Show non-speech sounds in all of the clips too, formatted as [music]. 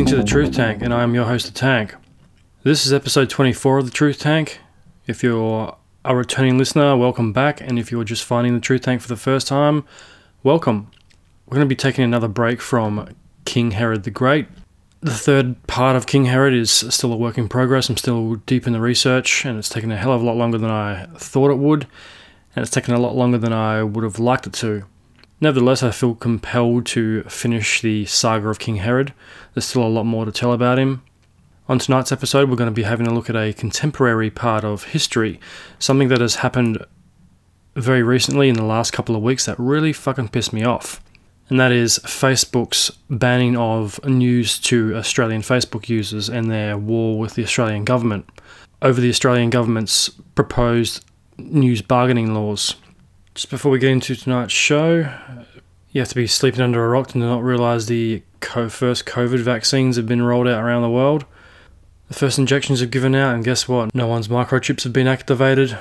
Listening to The Truth Tank, and I am your host, The Tank. This is episode 24 of The Truth Tank. If you're a returning listener, welcome back, and if you're just finding The Truth Tank for the first time, welcome. We're going to be taking another break from King Herod the Great. The third part of King Herod is still a work in progress. I'm still deep in the research, and it's taken a hell of a lot longer than I thought it would, and it's taken a lot longer than I would have liked it to. Nevertheless, I feel compelled to finish the saga of King Herod. There's still a lot more to tell about him. On tonight's episode, we're going to be having a look at a contemporary part of history, something that has happened very recently in the last couple of weeks that really fucking pissed me off. And that is Facebook's banning of news to Australian Facebook users and their war with the Australian government over the Australian government's proposed news bargaining laws. Just before we get into tonight's show, you have to be sleeping under a rock to not realize the first COVID vaccines have been rolled out around the world. The first injections have given out, and guess what? No one's microchips have been activated,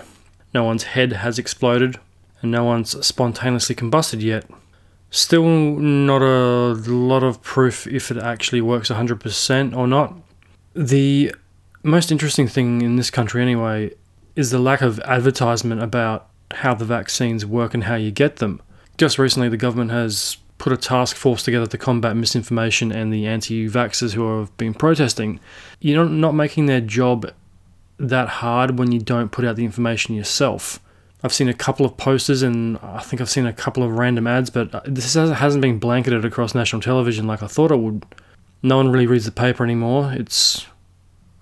no one's head has exploded, and no one's spontaneously combusted yet. Still, not a lot of proof if it actually works 100% or not. The most interesting thing in this country, anyway, is the lack of advertisement about how the vaccines work and how you get them. Just recently, the government has put a task force together to combat misinformation and the anti vaxxers who have been protesting. You're not making their job that hard when you don't put out the information yourself. I've seen a couple of posters and I think I've seen a couple of random ads, but uh, this hasn't been blanketed across national television like I thought it would. No one really reads the paper anymore. It's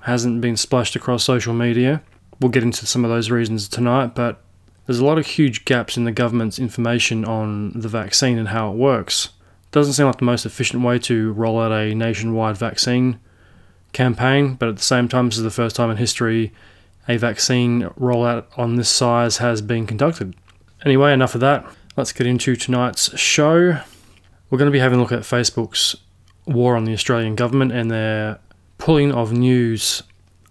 hasn't been splashed across social media. We'll get into some of those reasons tonight, but there's a lot of huge gaps in the government's information on the vaccine and how it works. Doesn't seem like the most efficient way to roll out a nationwide vaccine campaign, but at the same time, this is the first time in history a vaccine rollout on this size has been conducted. Anyway, enough of that. Let's get into tonight's show. We're going to be having a look at Facebook's war on the Australian government and their pulling of news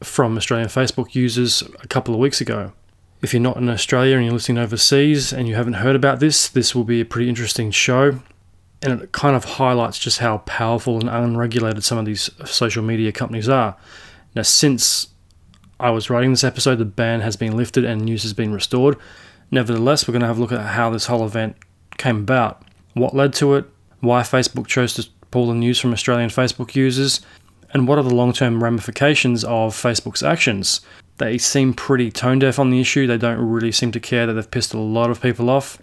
from Australian Facebook users a couple of weeks ago. If you're not in Australia and you're listening overseas and you haven't heard about this, this will be a pretty interesting show. And it kind of highlights just how powerful and unregulated some of these social media companies are. Now, since I was writing this episode, the ban has been lifted and news has been restored. Nevertheless, we're going to have a look at how this whole event came about, what led to it, why Facebook chose to pull the news from Australian Facebook users, and what are the long term ramifications of Facebook's actions. They seem pretty tone deaf on the issue. They don't really seem to care that they've pissed a lot of people off.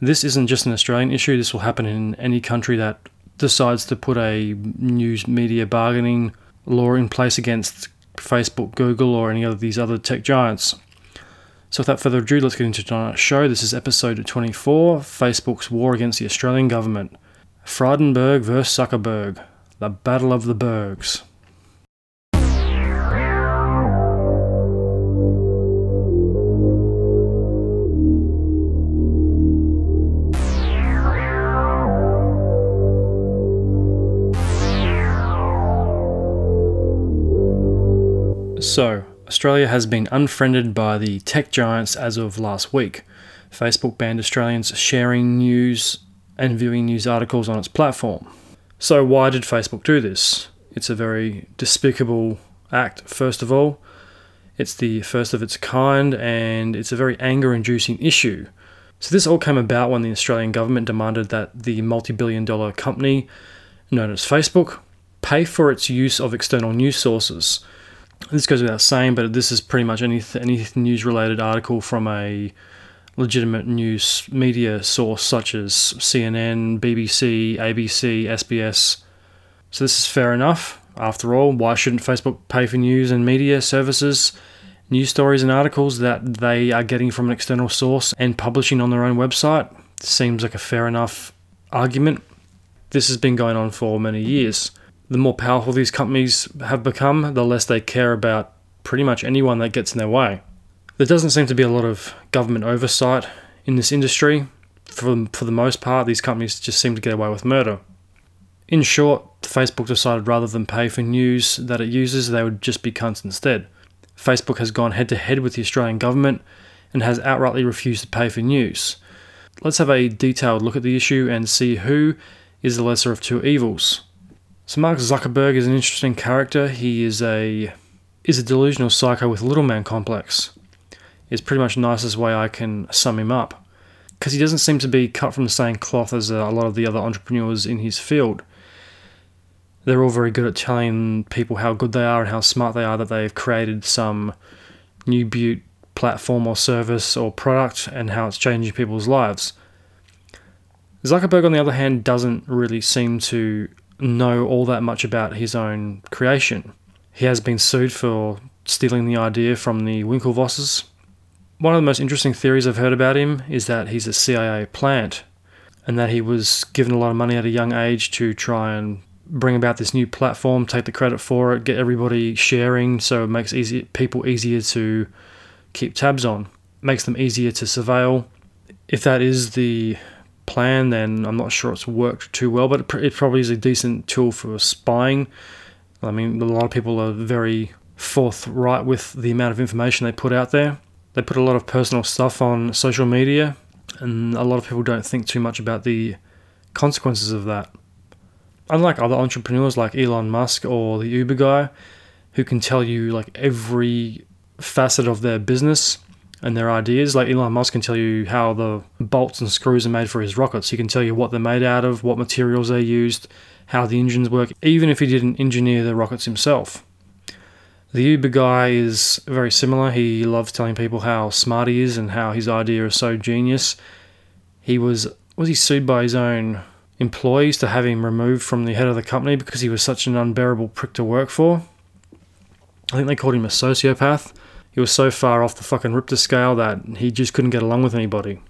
This isn't just an Australian issue, this will happen in any country that decides to put a news media bargaining law in place against Facebook, Google, or any of these other tech giants. So, without further ado, let's get into tonight's show. This is episode 24 Facebook's War Against the Australian Government. Frydenberg vs. Zuckerberg, the Battle of the Bergs. So, Australia has been unfriended by the tech giants as of last week. Facebook banned Australians sharing news and viewing news articles on its platform. So, why did Facebook do this? It's a very despicable act, first of all. It's the first of its kind, and it's a very anger inducing issue. So, this all came about when the Australian government demanded that the multi billion dollar company known as Facebook pay for its use of external news sources this goes without saying, but this is pretty much any any news related article from a legitimate news media source such as CNN, BBC, ABC, SBS. So this is fair enough. After all, why shouldn't Facebook pay for news and media services, news stories and articles that they are getting from an external source and publishing on their own website? Seems like a fair enough argument. This has been going on for many years the more powerful these companies have become, the less they care about pretty much anyone that gets in their way. There doesn't seem to be a lot of government oversight in this industry. For, for the most part, these companies just seem to get away with murder. In short, Facebook decided rather than pay for news that it uses, they would just be cunts instead. Facebook has gone head to head with the Australian government and has outrightly refused to pay for news. Let's have a detailed look at the issue and see who is the lesser of two evils So Mark Zuckerberg is an interesting character. He is a is a delusional psycho with little man complex. Is pretty much the nicest way I can sum him up. Because he doesn't seem to be cut from the same cloth as uh, a lot of the other entrepreneurs in his field. They're all very good at telling people how good they are and how smart they are that they've created some new butte platform or service or product and how it's changing people's lives. Zuckerberg, on the other hand, doesn't really seem to know all that much about his own creation. He has been sued for stealing the idea from the Winklevosses. One of the most interesting theories I've heard about him is that he's a CIA plant and that he was given a lot of money at a young age to try and bring about this new platform, take the credit for it, get everybody sharing so it makes easy people easier to keep tabs on, makes them easier to surveil. If that is the plan, then I'm not sure it's worked too well, but it, probably is a decent tool for spying. I mean, a lot of people are very forthright with the amount of information they put out there. They put a lot of personal stuff on social media, and a lot of people don't think too much about the consequences of that. Unlike other entrepreneurs like Elon Musk or the Uber guy, who can tell you like every facet of their business and their ideas. Like Elon Musk can tell you how the bolts and screws are made for his rockets. He can tell you what they're made out of, what materials they used, how the engines work, even if he didn't engineer the rockets himself. The Uber guy is very similar. He loves telling people how smart he is and how his idea is so genius. He was was he sued by his own employees to have him removed from the head of the company because he was such an unbearable prick to work for. I think they called him a sociopath. He was so far off the fucking Richter scale that he just couldn't get along with anybody.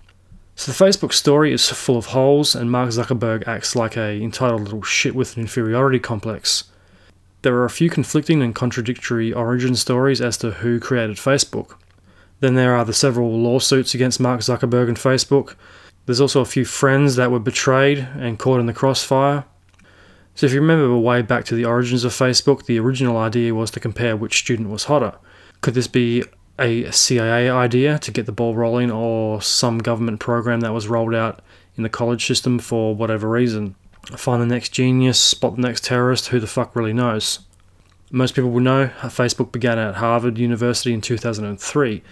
So the Facebook story is full of holes, and Mark Zuckerberg acts like a entitled little shit with an inferiority complex. There are a few conflicting and contradictory origin stories as to who created Facebook. Then there are the several lawsuits against Mark Zuckerberg and Facebook. There's also a few friends that were betrayed and caught in the crossfire. So if you remember way back to the origins of Facebook, the original idea was to compare which student was hotter. Could this be a CIA idea to get the ball rolling or some government program that was rolled out in the college system for whatever reason? Find the next genius, spot the next terrorist, who the fuck really knows? Most people will know Facebook began at Harvard University in 2003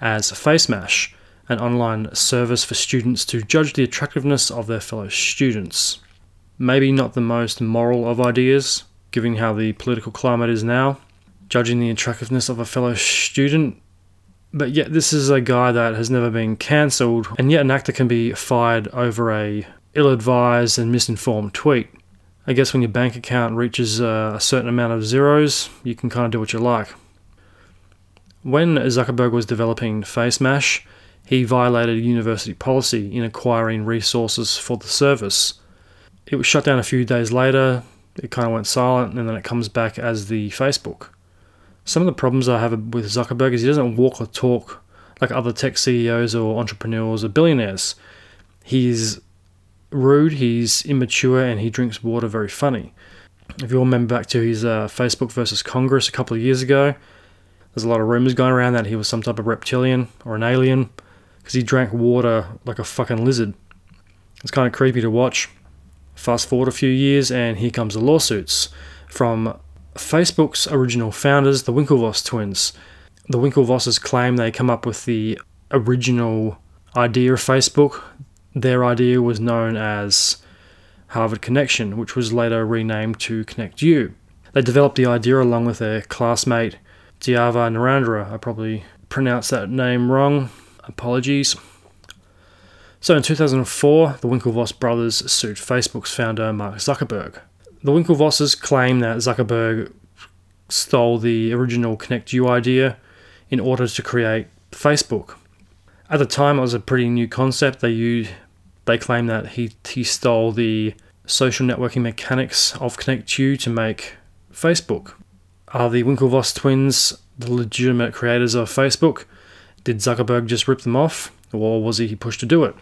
as FaceMash, an online service for students to judge the attractiveness of their fellow students. Maybe not the most moral of ideas, given how the political climate is now, judging the attractiveness of a fellow student. But yet, this is a guy that has never been cancelled, and yet an actor can be fired over a ill-advised and misinformed tweet. I guess when your bank account reaches a certain amount of zeros, you can kind of do what you like. When Zuckerberg was developing FaceMash, he violated university policy in acquiring resources for the service. It was shut down a few days later, it kind of went silent, and then it comes back as the Facebook. Some of the problems I have with Zuckerberg is he doesn't walk or talk like other tech CEOs or entrepreneurs or billionaires. He's rude, he's immature, and he drinks water very funny. If you all remember back to his uh, Facebook versus Congress a couple of years ago, there's a lot of rumors going around that he was some type of reptilian or an alien because he drank water like a fucking lizard. It's kind of creepy to watch. Fast forward a few years, and here comes the lawsuits from Facebook's original founders, the Winklevoss twins. The Winklevosses claim they come up with the original idea of Facebook. Their idea was known as Harvard Connection, which was later renamed to ConnectU. They developed the idea along with their classmate Divya Narendra. I probably pronounced that name wrong. Apologies. So in 2004, the Winklevoss brothers sued Facebook's founder Mark Zuckerberg. The Winklevosses claim that Zuckerberg stole the original Connect idea in order to create Facebook. At the time, it was a pretty new concept. They used, they claim that he he stole the social networking mechanics of Connect to make Facebook. Are the Winklevoss twins the legitimate creators of Facebook? Did Zuckerberg just rip them off, or was he pushed to do it?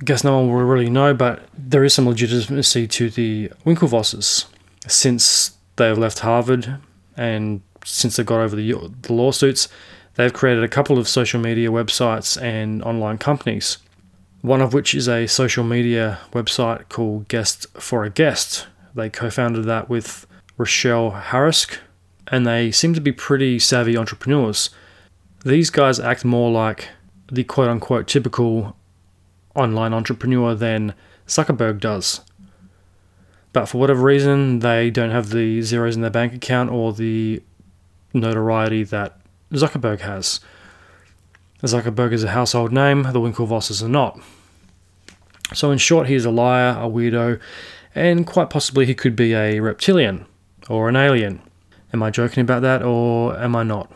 I guess no one will really know, but there is some legitimacy to the Winklevosses since they've left Harvard and since they got over the, the lawsuits. They've created a couple of social media websites and online companies. One of which is a social media website called Guest of a Guest, They co founded that with Rachelle Hruska, and they seem to be pretty savvy entrepreneurs. These guys act more like the quote unquote typical online entrepreneur than Zuckerberg does. But for whatever reason, they don't have the zeros in their bank account or the notoriety that Zuckerberg has. Zuckerberg is a household name, the Winklevosses are not. So, in short, he is a liar, a weirdo, and quite possibly he could be a reptilian or an alien. Am I joking about that or am I not?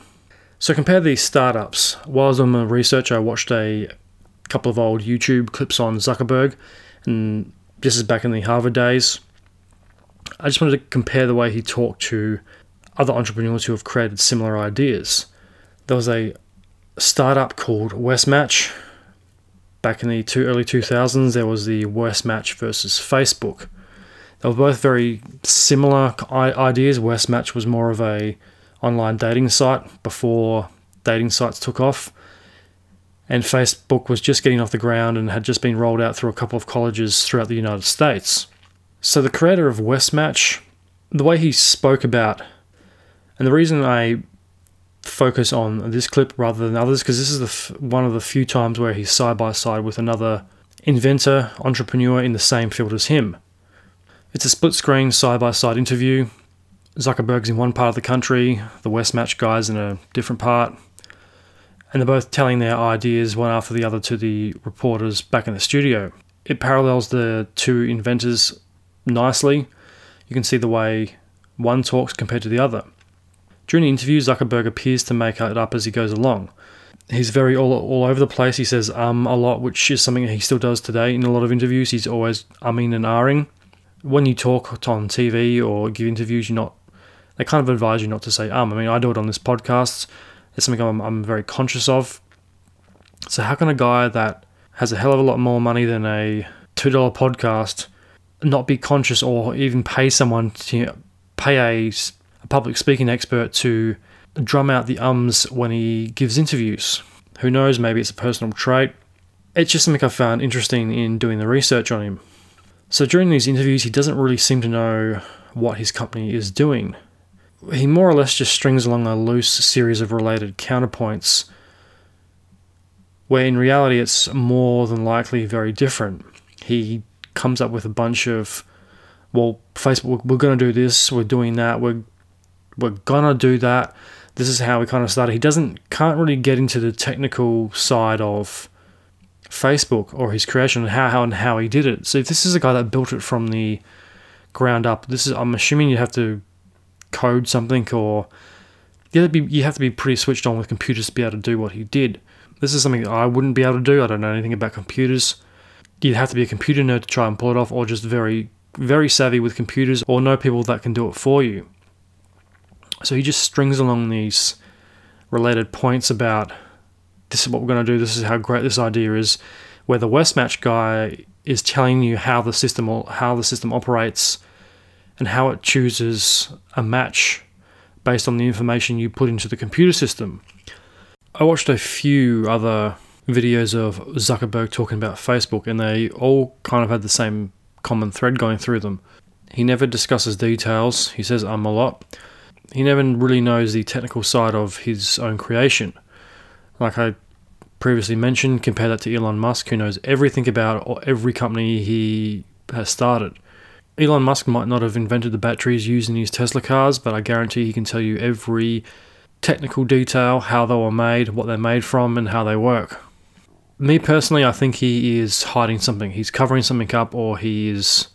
So, compare these startups. While I was on my research, I watched a couple of old YouTube clips on Zuckerberg, and this is back in the Harvard days. I just wanted to compare the way he talked to other entrepreneurs who have created similar ideas. There was a startup called Westmatch. Back in the two, early 2000s, there was the Westmatch versus Facebook. They were both very similar ideas. Westmatch was more of a online dating site before dating sites took off, and Facebook was just getting off the ground and had just been rolled out through a couple of colleges throughout the United States. So the creator of Westmatch, the way he spoke about, and the reason I focus on this clip rather than others, because this is f- one of the few times where he's side by side with another inventor, entrepreneur in the same field as him. It's a split screen side by side interview. Zuckerberg's in one part of the country, the Westmatch guy's in a different part, and they're both telling their ideas one after the other to the reporters back in the studio. It parallels the two inventors nicely. You can see the way one talks compared to the other. During the interview, Zuckerberg appears to make it up as he goes along. He's very all, all over the place. He says um a lot, which is something he still does today in a lot of interviews. He's always umming and ahhing. When you talk on TV or give interviews, you're not. They kind of advise you not to say um. I mean, I do it on this podcast. It's something I'm, I'm very conscious of. So how can a guy that has a hell of a lot more money than a two dollar podcast not be conscious or even pay someone to pay a, a public speaking expert to drum out the ums when he gives interviews. Who knows, maybe it's a personal trait. It's just something I found interesting in doing the research on him. So during these interviews, he doesn't really seem to know what his company is doing. He more or less just strings along a loose series of related counterpoints, where in reality it's more than likely very different. He comes up with a bunch of, well, Facebook, we're going to do this, we're doing that, we're we're gonna do that. This is how we kind of started. He doesn't can't really get into the technical side of Facebook or his creation and how, how and how he did it. So if this is a guy that built it from the ground up, this is I'm assuming you have to code something or you have be you have to be pretty switched on with computers to be able to do what he did. This is something I wouldn't be able to do. I don't know anything about computers you'd have to be a computer nerd to try and pull it off, or just very, very savvy with computers, or know people that can do it for you. So he just strings along these related points about this is what we're going to do, this is how great this idea is, where the Westmatch guy is telling you how the system how the system operates and how it chooses a match based on the information you put into the computer system. I watched a few other videos of Zuckerberg talking about Facebook, and they all kind of had the same common thread going through them. He never discusses details, he says um a lot. He never really knows the technical side of his own creation. Like I previously mentioned, compare that to Elon Musk, who knows everything about every company he has started. Elon Musk might not have invented the batteries used in his Tesla cars, but I guarantee he can tell you every technical detail, how they were made, what they're made from, and how they work me personally, I think he is hiding something. He's covering something up, or he is,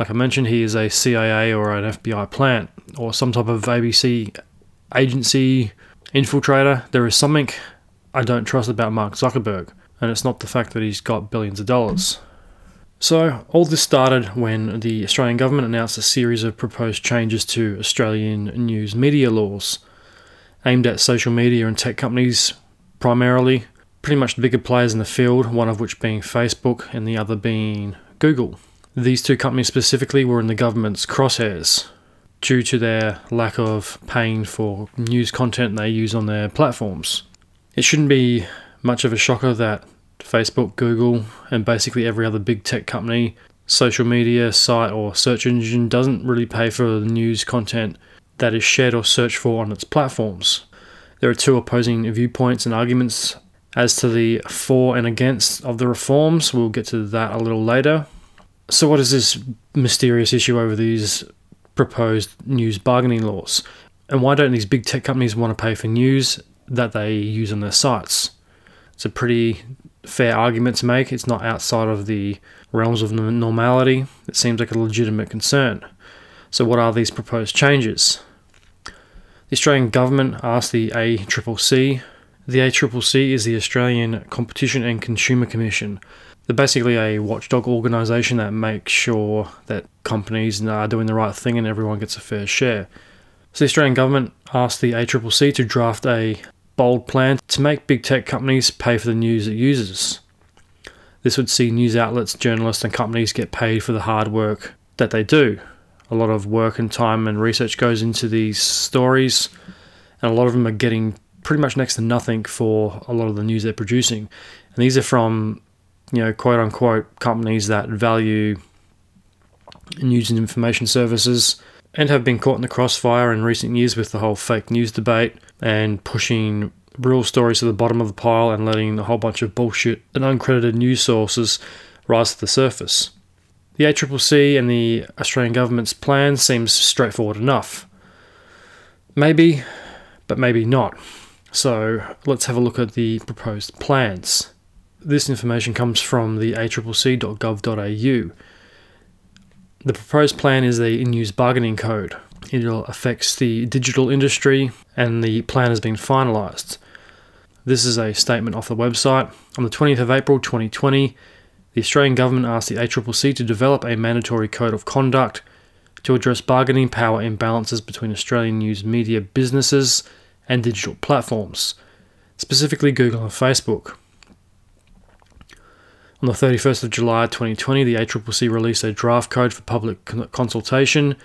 like I mentioned, he is a CIA or an FBI plant or some type of ABC agency infiltrator. There is something I don't trust about Mark Zuckerberg, and it's not the fact that he's got billions of dollars. So, all this started when the Australian government announced a series of proposed changes to Australian news media laws aimed at social media and tech companies primarily pretty much the bigger players in the field, one of which being Facebook and the other being Google. These two companies specifically were in the government's crosshairs due to their lack of paying for news content they use on their platforms. It shouldn't be much of a shocker that Facebook, Google, and basically every other big tech company social media site or search engine doesn't really pay for the news content that is shared or searched for on its platforms. There are two opposing viewpoints and arguments as to the for and against of the reforms. We'll get to that a little later. So, what is this mysterious issue over these proposed news bargaining laws? And why don't these big tech companies want to pay for news that they use on their sites? It's a pretty fair argument to make. It's not outside of the realms of normality. It seems like a legitimate concern. So, what are these proposed changes? The Australian government asked the ACCC. The ACCC is the Australian Competition and Consumer Commission. They're basically a watchdog organisation that makes sure that companies are doing the right thing and everyone gets a fair share. So, the Australian government asked the ACCC to draft a bold plan to make big tech companies pay for the news it uses. This would see news outlets, journalists, and companies get paid for the hard work that they do. A lot of work and time and research goes into these stories, and a lot of them are getting pretty much next to nothing for a lot of the news they're producing. And these are from, you know, quote unquote companies that value news and information services and have been caught in the crossfire in recent years with the whole fake news debate and pushing real stories to the bottom of the pile and letting a whole bunch of bullshit and uncredited news sources rise to the surface. The ACCC and the Australian government's plan seems straightforward enough. Maybe, but maybe not. So let's have a look at the proposed plans. This information comes from the accc.gov.au. The proposed plan is the in use bargaining code. It affects the digital industry and the plan has been finalised. This is a statement off the website. On the 20th of April 2020, the Australian Government asked the ACCC to develop a mandatory code of conduct to address bargaining power imbalances between Australian news media businesses and digital platforms, specifically Google and Facebook. On the 31st of July 2020, the ACCC released a draft code for public consultation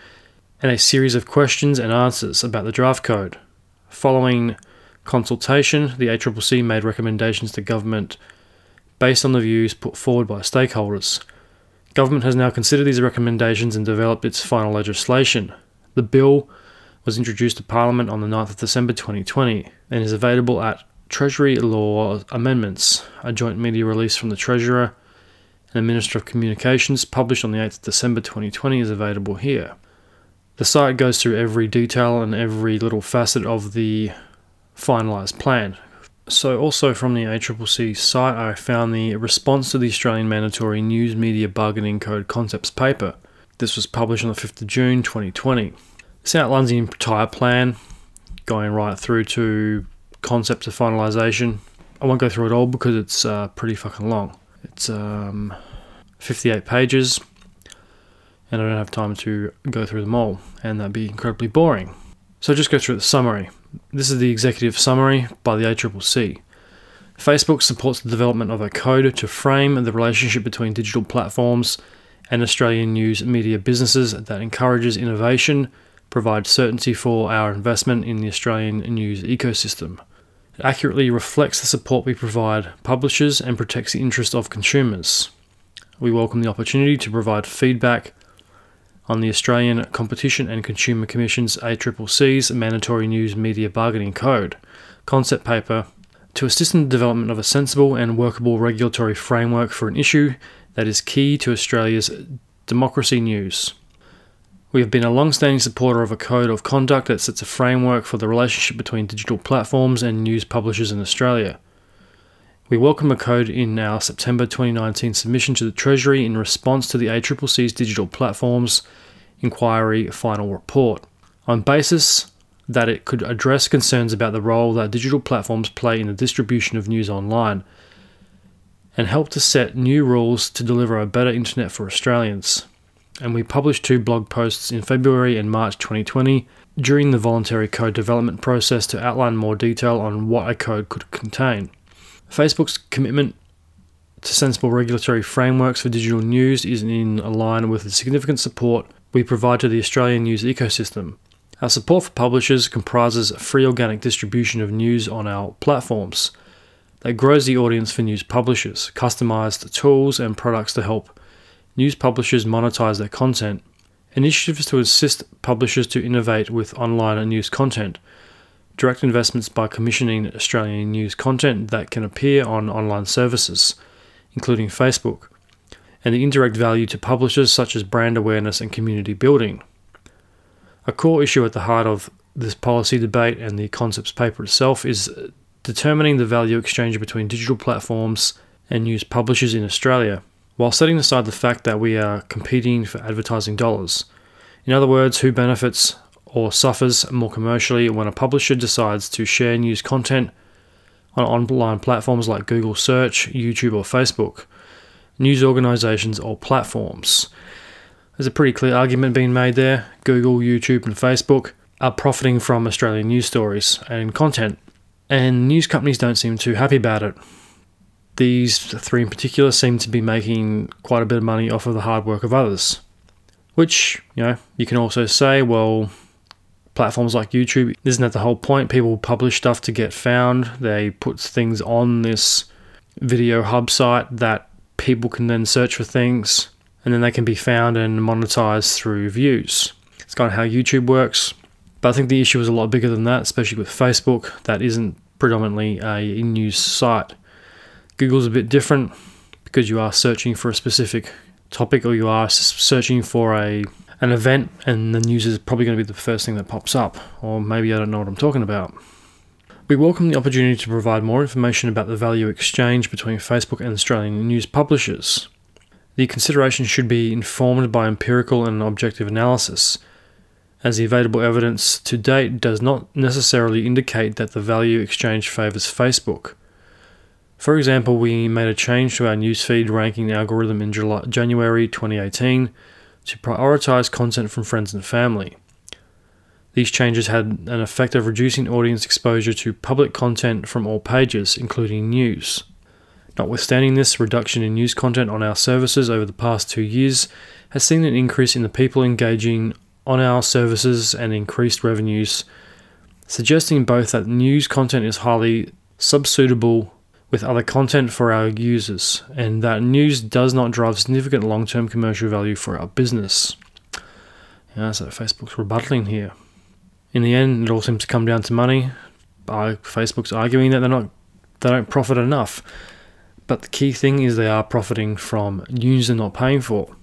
and a series of questions and answers about the draft code. Following consultation, the ACCC made recommendations to government based on the views put forward by stakeholders. Government has now considered these recommendations and developed its final legislation. The bill was introduced to Parliament on the 9th of December 2020 and is available at Treasury Law Amendments, a joint media release from the Treasurer and the Minister of Communications, published on the 8th of December 2020, is available here. The site goes through every detail and every little facet of the finalised plan. So, also from the ACCC site, I found the response to the Australian Mandatory News Media Bargaining Code Concepts paper. This was published on the 5th of June 2020. This outlines the entire plan, going right through to concept to finalization. I won't go through it all because it's uh, pretty fucking long. It's um, 58 pages, and I don't have time to go through them all, and that'd be incredibly boring. So just go through the summary. This is the executive summary by the ACCC. Facebook supports the development of a code to frame the relationship between digital platforms and Australian news media businesses that encourages innovation, provides certainty for our investment in the Australian news ecosystem. It accurately reflects the support we provide publishers and protects the interests of consumers. We welcome the opportunity to provide feedback on the Australian Competition and Consumer Commission's ACCC's Mandatory News Media Bargaining Code concept paper to assist in the development of a sensible and workable regulatory framework for an issue that is key to Australia's democracy news. We have been a long standing supporter of a code of conduct that sets a framework for the relationship between digital platforms and news publishers in Australia. We welcome a code in our September 2019 submission to the Treasury in response to the ACCC's Digital Platforms Inquiry final report, on basis that it could address concerns about the role that digital platforms play in the distribution of news online and help to set new rules to deliver a better internet for Australians and we published two blog posts in February and March 2020 during the voluntary code development process to outline more detail on what a code could contain. Facebook's commitment to sensible regulatory frameworks for digital news is in line with the significant support we provide to the Australian news ecosystem. Our support for publishers comprises free organic distribution of news on our platforms that grows the audience for news publishers, customized tools and products to help news publishers monetize their content. Initiatives to assist publishers to innovate with online and news content. Direct investments by commissioning Australian news content that can appear on online services, including Facebook. And the indirect value to publishers such as brand awareness and community building. A core issue at the heart of this policy debate and the concepts paper itself is determining the value exchange between digital platforms and news publishers in Australia, while setting aside the fact that we are competing for advertising dollars. In other words, who benefits or suffers more commercially when a publisher decides to share news content on online platforms like Google Search, YouTube, or Facebook, news organizations, or platforms. There's a pretty clear argument being made there. Google, YouTube, and Facebook are profiting from Australian news stories and content, and news companies don't seem too happy about it. These three in particular seem to be making quite a bit of money off of the hard work of others. Which, you know, you can also say, well, platforms like YouTube, isn't that the whole point? People publish stuff to get found, they put things on this video hub site that people can then search for things and then they can be found and monetized through views. It's kind of how YouTube works. But I think the issue is a lot bigger than that, especially with Facebook. That isn't predominantly a news site. Google's a bit different because you are searching for a specific topic or you are searching for a an event and the news is probably going to be the first thing that pops up or maybe I don't know what I'm talking about. We welcome the opportunity to provide more information about the value exchange between Facebook and Australian news publishers. The consideration should be informed by empirical and objective analysis, as the available evidence to date does not necessarily indicate that the value exchange favours Facebook. For example, we made a change to our newsfeed ranking algorithm in July, January 2018 to prioritise content from friends and family. These changes had an effect of reducing audience exposure to public content from all pages, including news. Notwithstanding this, reduction in news content on our services over the past two years has seen an increase in the people engaging on our services and increased revenues, suggesting both that news content is highly substitutable with other content for our users, and that news does not drive significant long term commercial value for our business. Yeah, so Facebook's rebutting here. In the end, it all seems to come down to money. Facebook's arguing that they're not, they don't profit enough. But the key thing is they are profiting from news they're not paying for.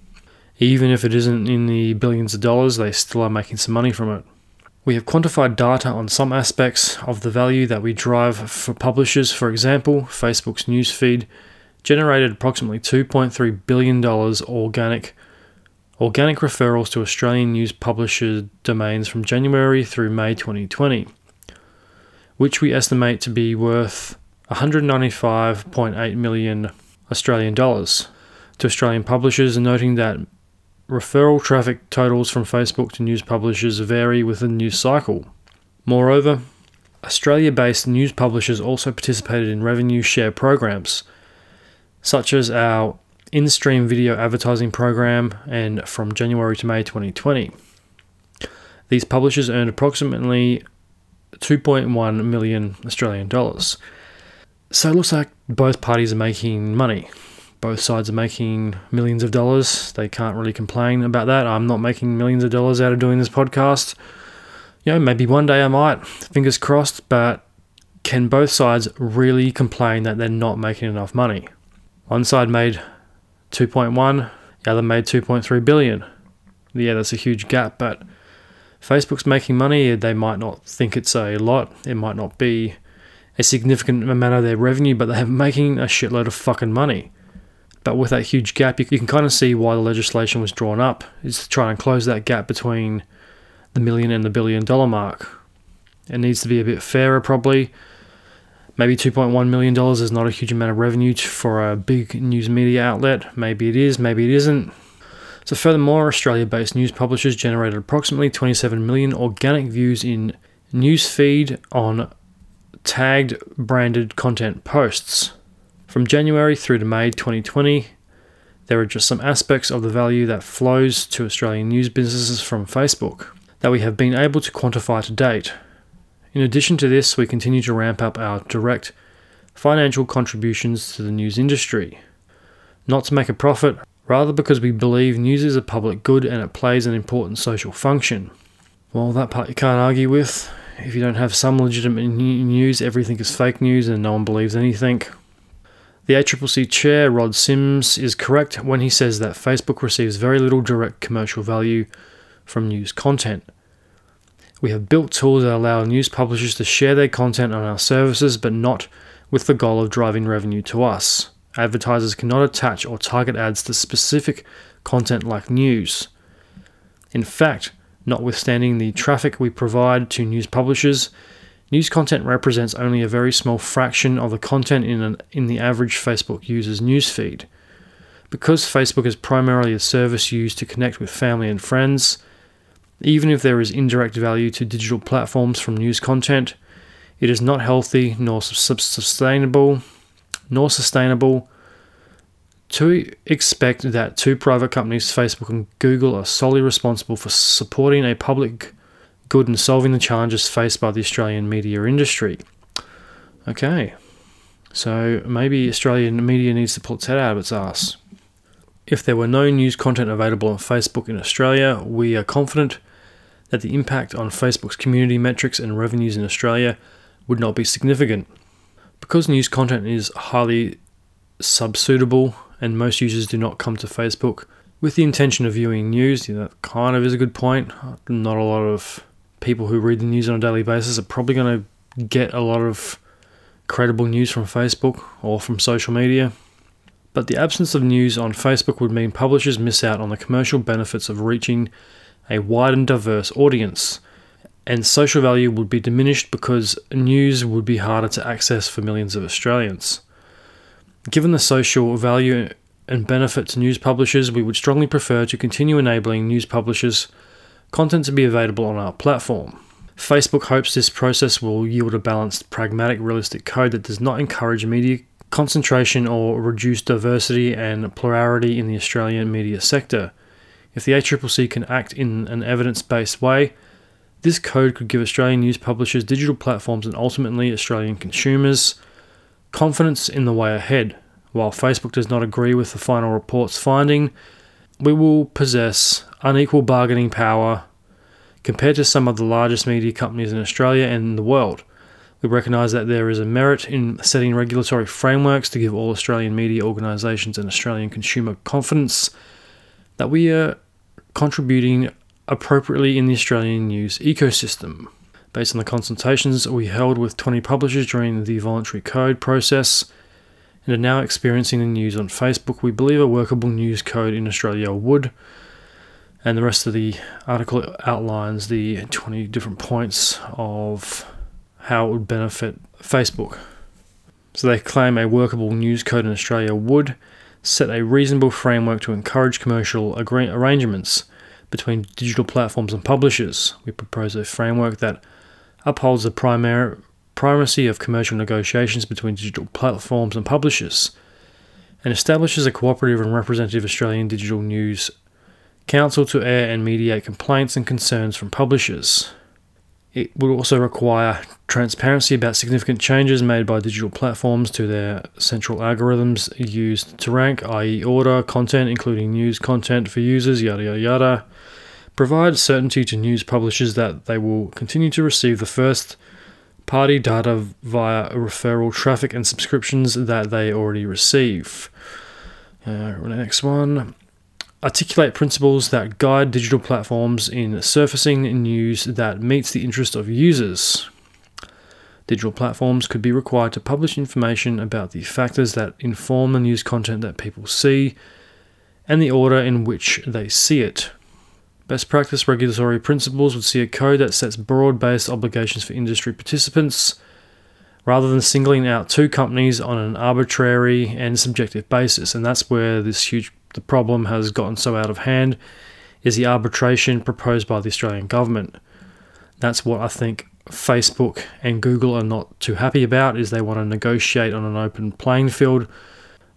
Even if it isn't in the billions of dollars, they still are making some money from it. We have quantified data on some aspects of the value that we drive for publishers. For example, Facebook's newsfeed generated approximately $2.3 billion organic organic referrals to Australian news publisher domains from January through May 2020, which we estimate to be worth 195.8 million Australian dollars to Australian publishers, noting that Referral traffic totals from Facebook to news publishers vary with the news cycle. Moreover, Australia based news publishers also participated in revenue share programs, such as our in stream video advertising program and from January to May 2020. These publishers earned approximately 2.1 million Australian dollars. So it looks like both parties are making money both sides are making millions of dollars. They can't really complain about that. I'm not making millions of dollars out of doing this podcast. You know, maybe one day I might, fingers crossed, but can both sides really complain that they're not making enough money? One side made 2.1, the other made 2.3 billion. Yeah, that's a huge gap, but Facebook's making money. They might not think it's a lot. It might not be a significant amount of their revenue, but they're [laughs] making a shitload of fucking money. But with that huge gap, you, you can kind of see why the legislation was drawn up, is to try and close that gap between the million and the billion dollar mark. It needs to be a bit fairer, probably. Maybe $2.1 million is not a huge amount of revenue for a big news media outlet. Maybe it is, maybe it isn't. So, furthermore, Australia based news publishers generated approximately 27 million organic views in newsfeed on tagged branded content posts. From January through to May 2020, there are just some aspects of the value that flows to Australian news businesses from Facebook that we have been able to quantify to date. In addition to this, we continue to ramp up our direct financial contributions to the news industry. Not to make a profit, rather because we believe news is a public good and it plays an important social function. Well, that part you can't argue with. If you don't have some legitimate news, everything is fake news and no one believes anything. The ACCC chair, Rod Sims, is correct when he says that Facebook receives very little direct commercial value from news content. We have built tools that allow news publishers to share their content on our services, but not with the goal of driving revenue to us. Advertisers cannot attach or target ads to specific content like news. In fact, notwithstanding the traffic we provide to news publishers, news content represents only a very small fraction of the content in, an, in the average Facebook user's newsfeed. Because Facebook is primarily a service used to connect with family and friends, even if there is indirect value to digital platforms from news content, it is not healthy nor sustainable, nor sustainable to expect that two private companies, Facebook and Google, are solely responsible for supporting a public good and solving the challenges faced by the Australian media industry. Okay, so maybe Australian media needs to pull its head out of its ass. If there were no news content available on Facebook in Australia, we are confident that the impact on Facebook's community metrics and revenues in Australia would not be significant. Because news content is highly substitutable and most users do not come to Facebook with the intention of viewing news, you know, that kind of is a good point. Not a lot of people who read the news on a daily basis are probably going to get a lot of credible news from Facebook or from social media. But the absence of news on Facebook would mean publishers miss out on the commercial benefits of reaching a wide and diverse audience and social value would be diminished because news would be harder to access for millions of Australians. Given the social value and benefit to news publishers, we would strongly prefer to continue enabling news publishers content to be available on our platform. Facebook hopes this process will yield a balanced, pragmatic, realistic code that does not encourage media concentration or reduce diversity and plurality in the Australian media sector. If the ACCC can act in an evidence based way, this code could give Australian news publishers, digital platforms, and ultimately Australian consumers confidence in the way ahead. While Facebook does not agree with the final report's finding, we will possess unequal bargaining power compared to some of the largest media companies in Australia and the world. We recognise that there is a merit in setting regulatory frameworks to give all Australian media organisations and Australian consumer confidence that we are contributing appropriately in the Australian news ecosystem. Based on the consultations we held with 20 publishers during the voluntary code process and are now experiencing the news on Facebook, we believe a workable news code in Australia would. And the rest of the article outlines the 20 different points of how it would benefit Facebook. So they claim a workable news code in Australia would set a reasonable framework to encourage commercial agree- arrangements between digital platforms and publishers. We propose a framework that upholds the primary primacy of commercial negotiations between digital platforms and publishers, and establishes a cooperative and representative Australian digital news council to air and mediate complaints and concerns from publishers. It would also require transparency about significant changes made by digital platforms to their central algorithms used to rank, i.e., order content, including news content for users, yada yada yada. Provide certainty to news publishers that they will continue to receive the first party data via referral traffic and subscriptions that they already receive. Uh, next one articulate principles that guide digital platforms in surfacing news that meets the interest of users. Digital platforms could be required to publish information about the factors that inform the news content that people see and the order in which they see it. Best practice regulatory principles would see a code that sets broad based obligations for industry participants rather than singling out two companies on an arbitrary and subjective basis. And that's where this huge the problem has gotten so out of hand is the arbitration proposed by the Australian government. That's what I think Facebook and Google are not too happy about is they want to negotiate on an open playing field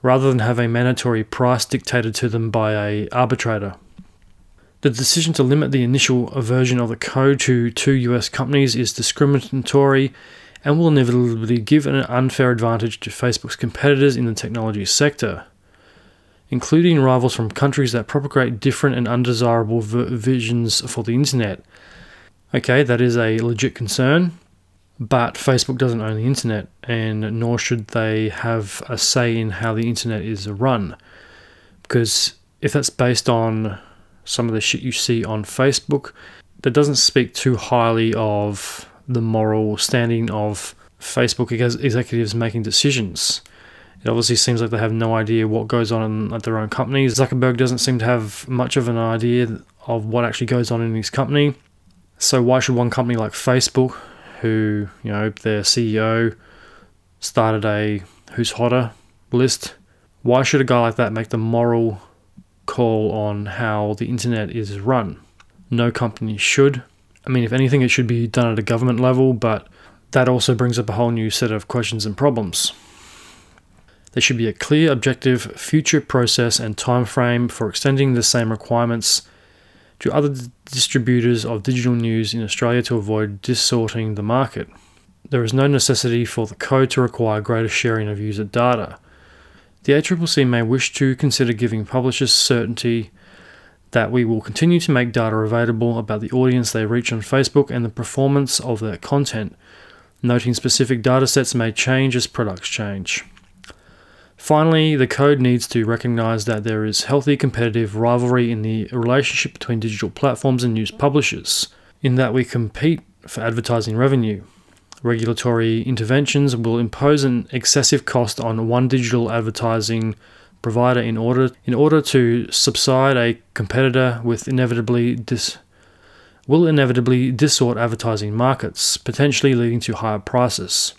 rather than have a mandatory price dictated to them by a arbitrator. The decision to limit the initial version of the code to two US companies is discriminatory and will inevitably give an unfair advantage to Facebook's competitors in the technology sector. including rivals from countries that propagate different and undesirable v- visions for the internet. Okay, that is a legit concern, but Facebook doesn't own the internet, and nor should they have a say in how the internet is run. Because if that's based on some of the shit you see on Facebook, that doesn't speak too highly of the moral standing of Facebook executives making decisions. It obviously seems like they have no idea what goes on at their own companies. Zuckerberg doesn't seem to have much of an idea of what actually goes on in his company. So why should one company like Facebook, who you know their CEO started a who's hotter list, why should a guy like that make the moral call on how the internet is run? No company should. I mean, if anything, it should be done at a government level, but that also brings up a whole new set of questions and problems. There should be a clear, objective, future process and time frame for extending the same requirements to other distributors of digital news in Australia to avoid distorting the market. There is no necessity for the code to require greater sharing of user data. The ACCC may wish to consider giving publishers certainty that we will continue to make data available about the audience they reach on Facebook and the performance of their content, noting specific datasets may change as products change. Finally, the code needs to recognize that there is healthy competitive rivalry in the relationship between digital platforms and news publishers, in that we compete for advertising revenue. Regulatory interventions will impose an excessive cost on one digital advertising provider in order in order to subside a competitor with inevitably dis will inevitably distort advertising markets, potentially leading to higher prices.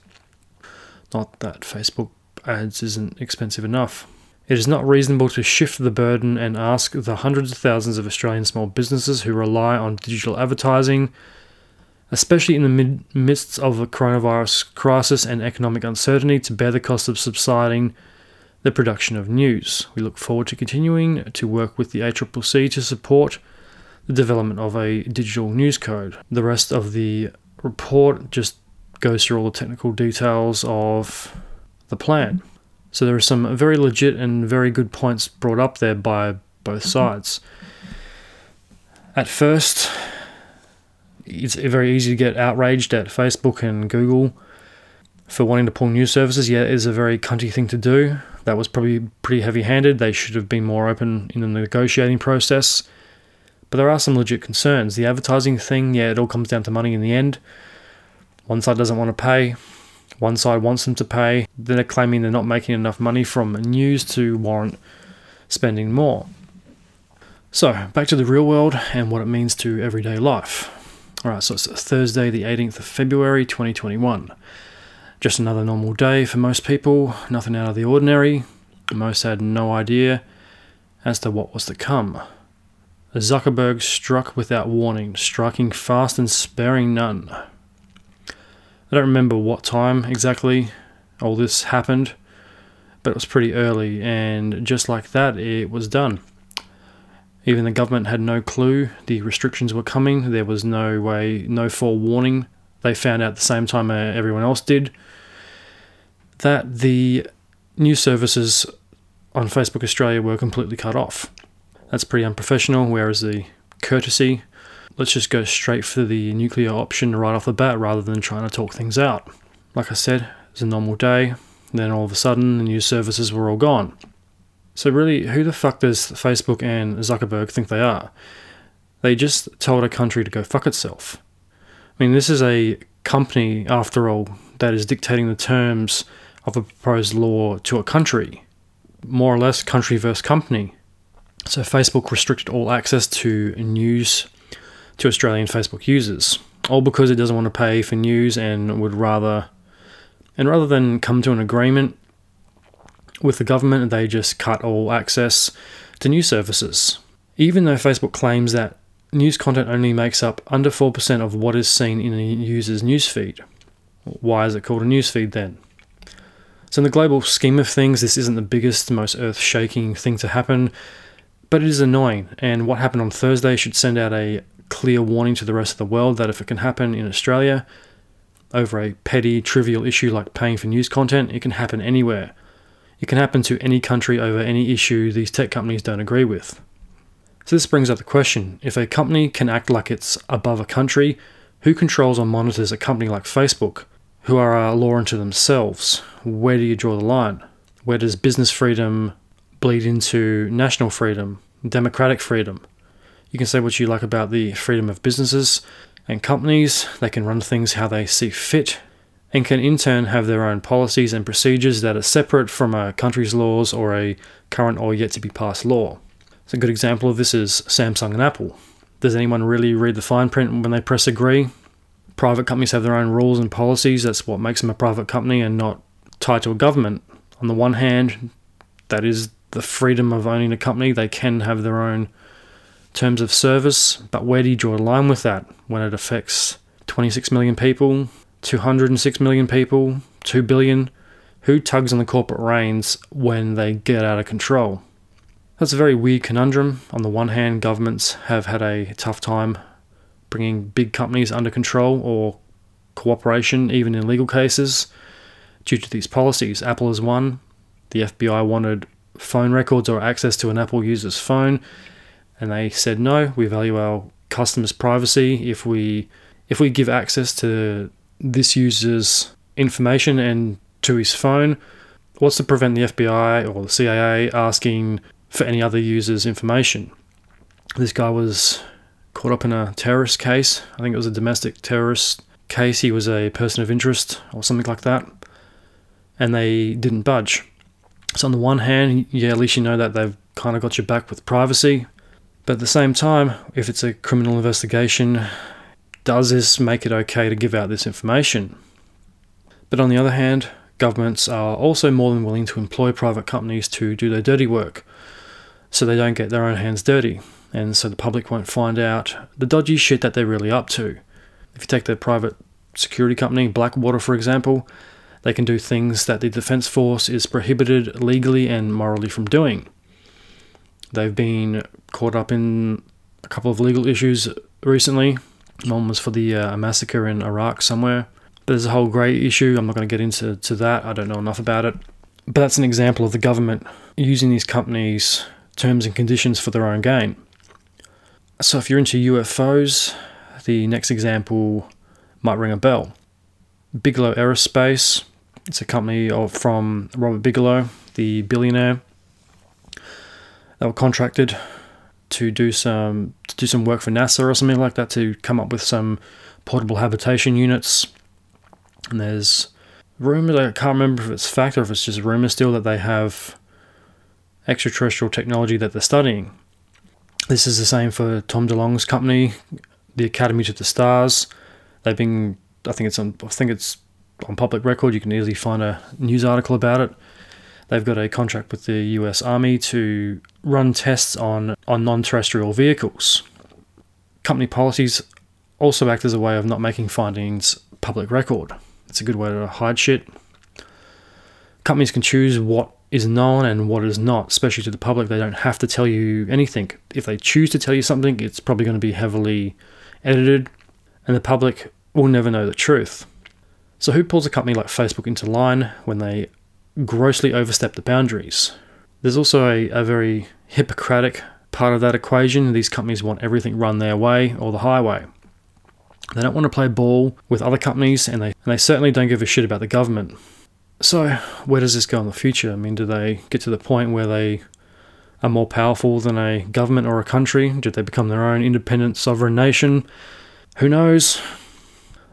Not that Facebook ads isn't expensive enough. It is not reasonable to shift the burden and ask the hundreds of thousands of Australian small businesses who rely on digital advertising, especially in the mid- midst of a coronavirus crisis and economic uncertainty, to bear the cost of subsiding the production of news. We look forward to continuing to work with the ACCC to support the development of a digital news code. The rest of the report just goes through all the technical details of the plan. So there are some very legit and very good points brought up there by both mm-hmm. sides. At first, it's very easy to get outraged at Facebook and Google for wanting to pull news services. Yeah, it is a very cunty thing to do. That was probably pretty heavy handed. They should have been more open in the negotiating process. But there are some legit concerns. The advertising thing, yeah, it all comes down to money in the end. One side doesn't want to pay, one side wants them to pay. They're claiming they're not making enough money from news to warrant spending more. So, back to the real world and what it means to everyday life. Alright, so it's Thursday, the 18th of February 2021. Just another normal day for most people, nothing out of the ordinary. Most had no idea as to what was to come. Zuckerberg struck without warning, striking fast and sparing none. I don't remember what time exactly all this happened, but it was pretty early, and just like that, it was done. Even the government had no clue the restrictions were coming. There was no way, no forewarning. They found out at the same time uh, everyone else did that the news services on Facebook Australia were completely cut off. That's pretty unprofessional, whereas the courtesy let's just go straight for the nuclear option right off the bat rather than trying to talk things out. Like I said, it's a normal day, then all of a sudden the news services were all gone. So, really, who the fuck does Facebook and Zuckerberg think they are? They just told a country to go fuck itself. I mean, this is a company, after all, that is dictating the terms of a proposed law to a country. More or less, country versus company. So, Facebook restricted all access to news to Australian Facebook users, all because it doesn't want to pay for news and would rather and rather than come to an agreement with the government, they just cut all access to news services. Even though Facebook claims that news content only makes up under 4% of what is seen in a user's newsfeed. Why is it called a newsfeed then? So, in the global scheme of things, this isn't the biggest, most earth shaking thing to happen, but it is annoying. And what happened on Thursday should send out a clear warning to the rest of the world that if it can happen in Australia over a petty, trivial issue like paying for news content, it can happen anywhere. It can happen to any country over any issue these tech companies don't agree with. So, this brings up the question if a company can act like it's above a country, who controls or monitors a company like Facebook, who are a law unto themselves? Where do you draw the line? Where does business freedom bleed into national freedom, democratic freedom? You can say what you like about the freedom of businesses and companies, they can run things how they see fit, and can in turn have their own policies and procedures that are separate from a country's laws or a current or yet to be passed law. So a good example of this is Samsung and Apple. Does anyone really read the fine print when they press agree? Private companies have their own rules and policies. That's what makes them a private company and not tied to a government. On the one hand, that is the freedom of owning a company. They can have their own terms of service, but where do you draw a line with that when it affects 26 million people, 206 million people, 2 billion? Who tugs on the corporate reins when they get out of control? That's a very weird conundrum. On the one hand, governments have had a tough time bringing big companies under control or cooperation, even in legal cases, due to these policies. Apple is one. The FBI wanted phone records or access to an Apple user's phone and they said no we value our customers privacy if we if we give access to this user's information and to his phone what's to prevent the FBI or the CIA asking for any other user's information? This guy was caught up in a terrorist case. I think it was a domestic terrorist case. He was a person of interest or something like that and they didn't budge. So on the one hand yeah at least you know that they've kind of got your back with privacy but at the same time, if it's a criminal investigation, does this make it okay to give out this information? But on the other hand, governments are also more than willing to employ private companies to do their dirty work so they don't get their own hands dirty and so the public won't find out the dodgy shit that they're really up to. If you take the private security company, Blackwater for example, they can do things that the Defence Force is prohibited legally and morally from doing. They've been caught up in a couple of legal issues recently. One was for the uh, massacre in Iraq somewhere. There's a whole grey issue. I'm not going to get into to that. I don't know enough about it. But that's an example of the government using these companies' terms and conditions for their own gain. So if you're into UFOs, the next example might ring a bell. Bigelow Aerospace, it's a company of, from Robert Bigelow, the billionaire. They were contracted to do some to do some work for NASA or something like that to come up with some portable habitation units. And there's rumors I can't remember if it's fact or if it's just rumor still that they have extraterrestrial technology that they're studying. This is the same for Tom DeLonge's company, the Academy to the Stars. They've been I think it's on I think it's on public record. You can easily find a news article about it. They've got a contract with the US Army to run tests on, on non terrestrial vehicles. Company policies also act as a way of not making findings public record. It's a good way to hide shit. Companies can choose what is known and what is not, especially to the public. They don't have to tell you anything. If they choose to tell you something, it's probably going to be heavily edited, and the public will never know the truth. So, who pulls a company like Facebook into line when they grossly overstep the boundaries. There's also a, a very Hippocratic part of that equation. These companies want everything run their way or the highway. They don't want to play ball with other companies, and they, and they certainly don't give a shit about the government. So, where does this go in the future? I mean, do they get to the point where they are more powerful than a government or a country? Do they become their own independent sovereign nation? Who knows?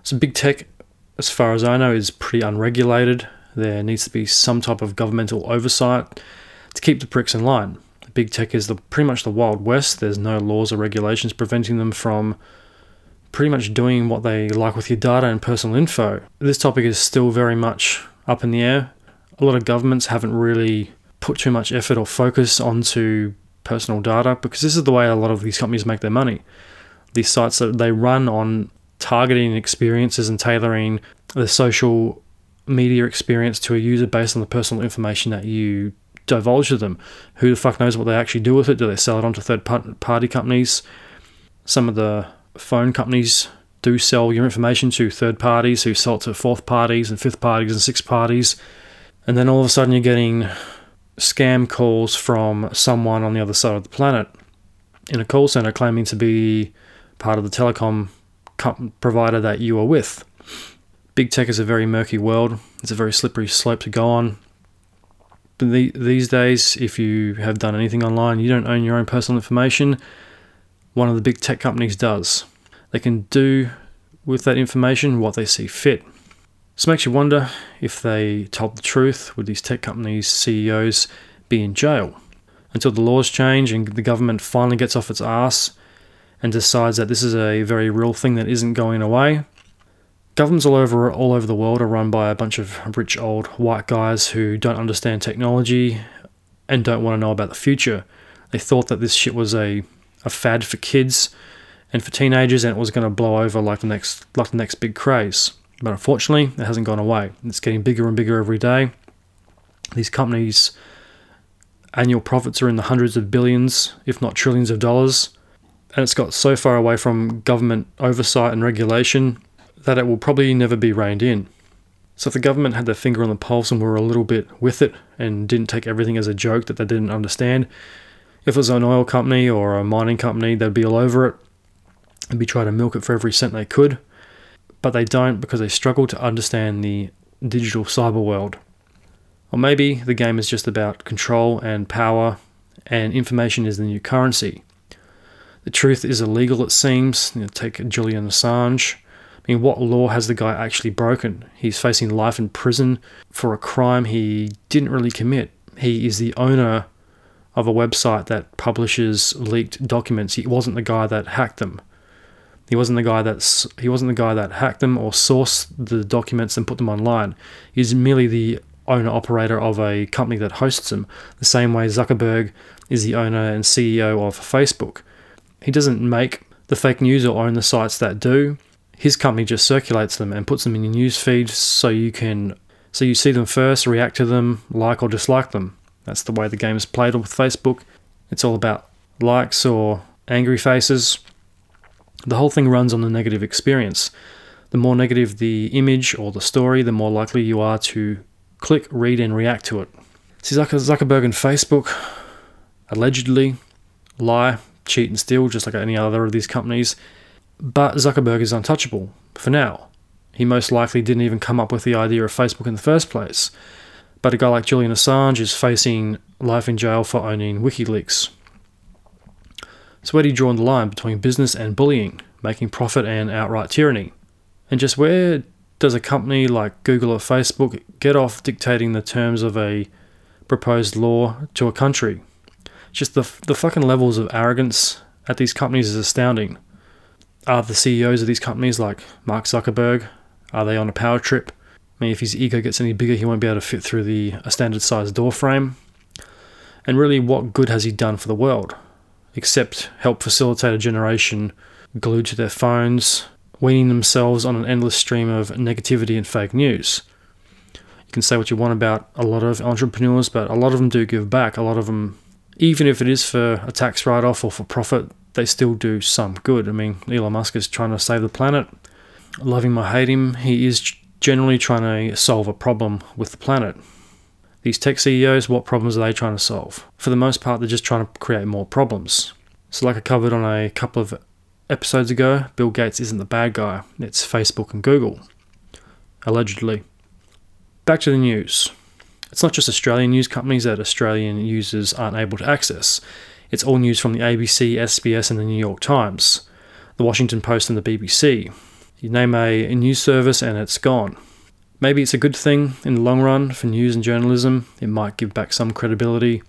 So, big tech, as far as I know, is pretty unregulated. There needs to be some type of governmental oversight to keep the pricks in line. Big tech is the pretty much the wild west. There's no laws or regulations preventing them from pretty much doing what they like with your data and personal info. This topic is still very much up in the air. A lot of governments haven't really put too much effort or focus onto personal data because this is the way a lot of these companies make their money. These sites that they run on targeting experiences and tailoring the social media experience to a user based on the personal information that you divulge to them. Who the fuck knows what they actually do with it? Do they sell it onto third party companies? Some of the phone companies do sell your information to third parties who sell it to fourth parties and fifth parties and sixth parties. And then all of a sudden you're getting scam calls from someone on the other side of the planet in a call center claiming to be part of the telecom provider that you are with. Big tech is a very murky world. It's a very slippery slope to go on. But the, these days, if you have done anything online, you don't own your own personal information. One of the big tech companies does. They can do with that information what they see fit. This makes you wonder if they told the truth, would these tech companies' CEOs be in jail? Until the laws change and the government finally gets off its ass and decides that this is a very real thing that isn't going away, Governments all over all over the world are run by a bunch of rich old white guys who don't understand technology and don't want to know about the future. They thought that this shit was a, a fad for kids and for teenagers and it was going to blow over like the next like the next big craze. But unfortunately, it hasn't gone away. It's getting bigger and bigger every day. These companies annual profits are in the hundreds of billions, if not trillions of dollars. And it's got so far away from government oversight and regulation that it will probably never be reined in. So if the government had their finger on the pulse and were a little bit with it and didn't take everything as a joke that they didn't understand, if it was an oil company or a mining company, they'd be all over it and be trying to milk it for every cent they could. But they don't because they struggle to understand the digital cyber world. Or maybe the game is just about control and power, and information is the new currency. The truth is illegal, it seems. You know, take Julian Assange. I mean, what law has the guy actually broken? He's facing life in prison for a crime he didn't really commit. He is the owner of a website that publishes leaked documents. He wasn't the guy that hacked them. He wasn't the guy that he wasn't the guy that hacked them or sourced the documents and put them online. He's merely the owner operator of a company that hosts them. The same way Zuckerberg is the owner and CEO of Facebook. He doesn't make the fake news or own the sites that do his company just circulates them and puts them in your news feed so you can so you see them first, react to them, like or dislike them. That's the way the game is played with Facebook. It's all about likes or angry faces. The whole thing runs on the negative experience. The more negative the image or the story, the more likely you are to click, read, and react to it. See, Zuckerberg and Facebook allegedly lie, cheat, and steal just like any other of these companies. But Zuckerberg is untouchable for now. He most likely didn't even come up with the idea of Facebook in the first place. But a guy like Julian Assange is facing life in jail for owning WikiLeaks. So, where do you draw the line between business and bullying, making profit and outright tyranny? And just where does a company like Google or Facebook get off dictating the terms of a proposed law to a country? Just the, the fucking levels of arrogance at these companies is astounding. Are the CEOs of these companies like Mark Zuckerberg, are they on a power trip? I mean, if his ego gets any bigger, he won't be able to fit through the a standard sized door frame. And really, what good has he done for the world? Except help facilitate a generation glued to their phones, weaning themselves on an endless stream of negativity and fake news. You can say what you want about a lot of entrepreneurs, but a lot of them do give back. A lot of them, even if it is for a tax write off or for profit, they still do some good. I mean, Elon Musk is trying to save the planet. Love him or hate him, he is generally trying to solve a problem with the planet. These tech CEOs, what problems are they trying to solve? For the most part, they're just trying to create more problems. So, like I covered on a couple of episodes ago, Bill Gates isn't the bad guy, it's Facebook and Google. Allegedly. Back to the news. It's not just Australian news companies that Australian users aren't able to access. It's all news from the ABC, SBS, and the New York Times, the Washington Post, and the BBC. You name a, news service and it's gone. Maybe it's a good thing in the long run for news and journalism. It might give back some credibility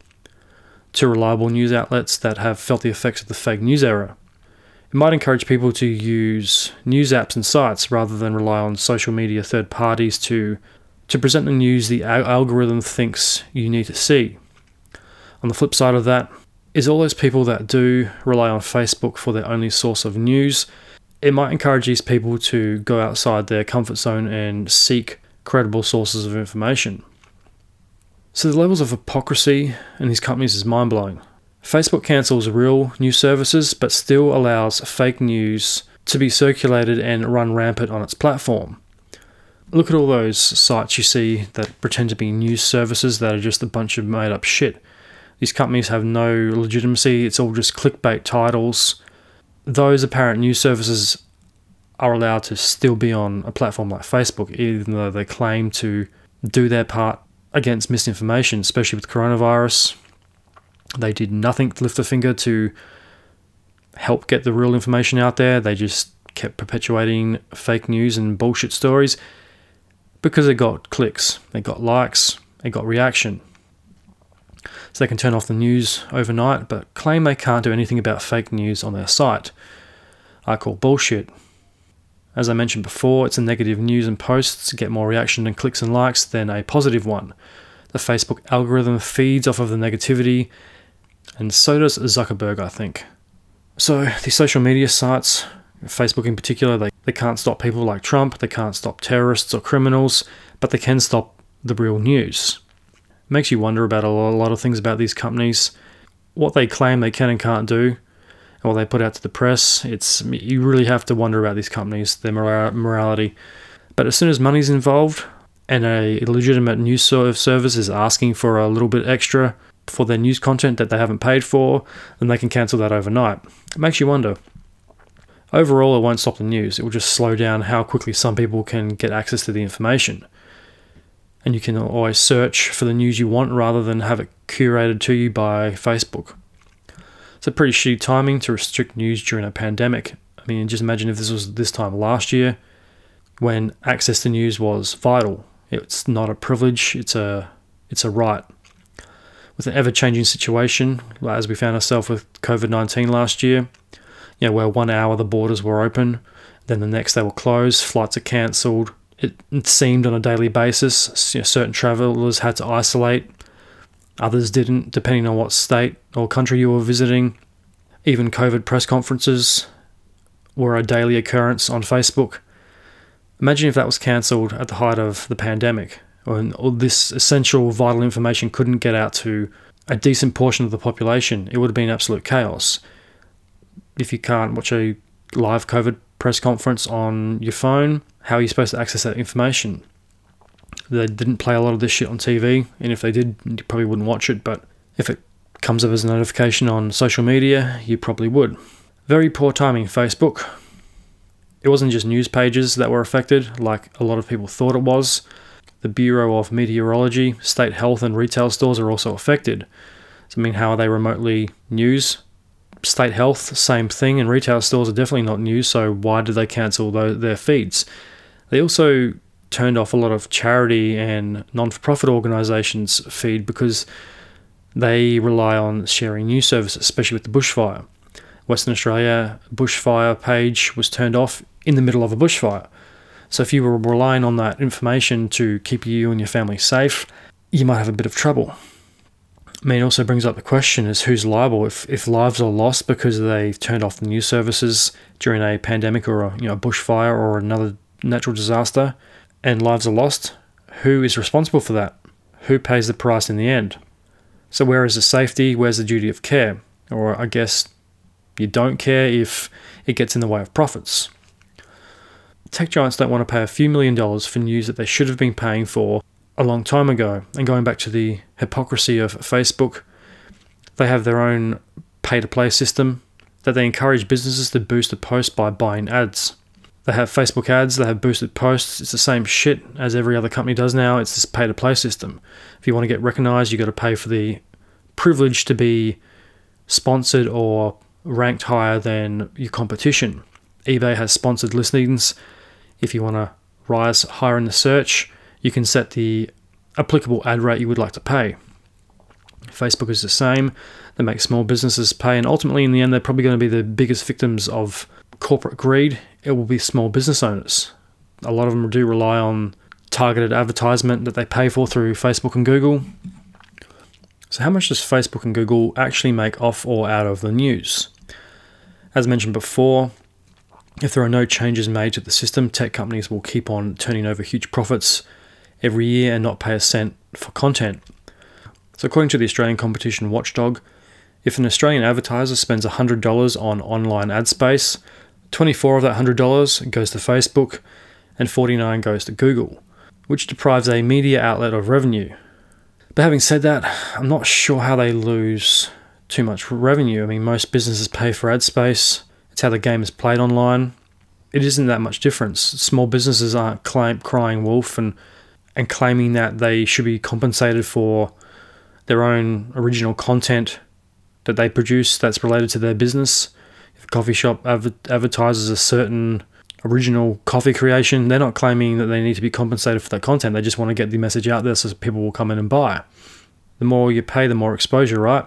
to reliable news outlets that have felt the effects of the fake news era. It might encourage people to use news apps and sites rather than rely on social media third parties to, to present the news the algorithm thinks you need to see. On the flip side of that, is all those people that do rely on Facebook for their only source of news. It might encourage these people to go outside their comfort zone and seek credible sources of information. So the levels of hypocrisy in these companies is mind blowing. Facebook cancels real news services but still allows fake news to be circulated and run rampant on its platform. Look at all those sites you see that pretend to be news services that are just a bunch of made up shit. These companies have no legitimacy, it's all just clickbait titles. Those apparent news services are allowed to still be on a platform like Facebook, even though they claim to do their part against misinformation, especially with coronavirus. They did nothing to lift a finger to help get the real information out there. They just kept perpetuating fake news and bullshit stories because it got clicks, it got likes, it got reaction. So they can turn off the news overnight, but claim they can't do anything about fake news on their site. I call bullshit. As I mentioned before, it's a negative news and posts get more reaction and clicks and likes than a positive one. The Facebook algorithm feeds off of the negativity, and so does Zuckerberg, I think. So, these social media sites, Facebook in particular, they, they can't stop people like Trump, they can't stop terrorists or criminals, but they can stop the real news. Makes you wonder about a lot of things about these companies, what they claim they can and can't do, and what they put out to the press. It's you really have to wonder about these companies, their morality. But as soon as money's involved and a legitimate news service is asking for a little bit extra for their news content that they haven't paid for, then they can cancel that overnight. It makes you wonder. Overall, it won't stop the news, it will just slow down how quickly some people can get access to the information. And you can always search for the news you want rather than have it curated to you by Facebook. It's a pretty shitty timing to restrict news during a pandemic. I mean, just imagine if this was this time last year when access to news was vital. It's not a privilege, it's a it's a right with an ever changing situation, as we found ourselves with COVID 19 last year, you know, where one hour the borders were open, then the next they were closed, flights are cancelled. It, seemed on a daily basis. You know, certain travellers had to isolate, others didn't, depending on what state or country you were visiting. Even COVID press conferences were a daily occurrence on Facebook. Imagine if that was cancelled at the height of the pandemic and all this essential vital information couldn't get out to a decent portion of the population, it would have been absolute chaos. If you can't watch a live COVID press conference on your phone, how are you supposed to access that information? They didn't play a lot of this shit on TV, and if they did, you probably wouldn't watch it, but if it comes up as a notification on social media, you probably would. Very poor timing, Facebook. It wasn't just news pages that were affected, like a lot of people thought it was. The Bureau of Meteorology, state health, and retail stores are also affected. So, I mean, how are they remotely news? State health, same thing, and retail stores are definitely not new, so why did they cancel their feeds? They also turned off a lot of charity and non for profit organisations' feed because they rely on sharing news services, especially with the bushfire. Western Australia bushfire page was turned off in the middle of a bushfire. So if you were relying on that information to keep you and your family safe, you might have a bit of trouble. I mean, also brings up the question is who's liable if, if lives are lost because they've turned off the news services during a pandemic or a you know, bushfire or another natural disaster and lives are lost, who is responsible for that? Who pays the price in the end? So where is the safety? Where's the duty of care? Or I guess you don't care if it gets in the way of profits tech giants don't want to pay a few million dollars for news that they should have been paying for a long time ago. And going back to the hypocrisy of Facebook, they have their own pay to play system that they encourage businesses to boost a post by buying ads. They have Facebook ads, they have boosted posts. It's the same shit as every other company does now. It's this pay to play system. If you want to get recognized, you've got to pay for the privilege to be sponsored or ranked higher than your competition. eBay has sponsored listings if you want to rise higher in the search, you can set the applicable ad rate you would like to pay. Facebook is the same. They make small businesses pay, and ultimately, in the end, they're probably going to be the biggest victims of corporate greed. It will be small business owners. A lot of them do rely on targeted advertisement that they pay for through Facebook and Google. So, how much does Facebook and Google actually make off or out of the news? As mentioned before, if there are no changes made to the system, tech companies will keep on turning over huge profits every year and not pay a cent for content. So, according to the Australian Competition Watchdog, if an Australian advertiser spends $100 on online ad space, 24 of that $100 goes to Facebook, and 49 goes to Google, which deprives a media outlet of revenue. But having said that, I'm not sure how they lose too much revenue. I mean, most businesses pay for ad space. It's how the game is played online. It isn't that much difference. Small businesses aren't crying wolf and and claiming that they should be compensated for their own original content that they produce that's related to their business. If a coffee shop adver- advertises a certain original coffee creation, they're not claiming that they need to be compensated for that content. They just want to get the message out there so people will come in and buy. The more you pay, the more exposure, right?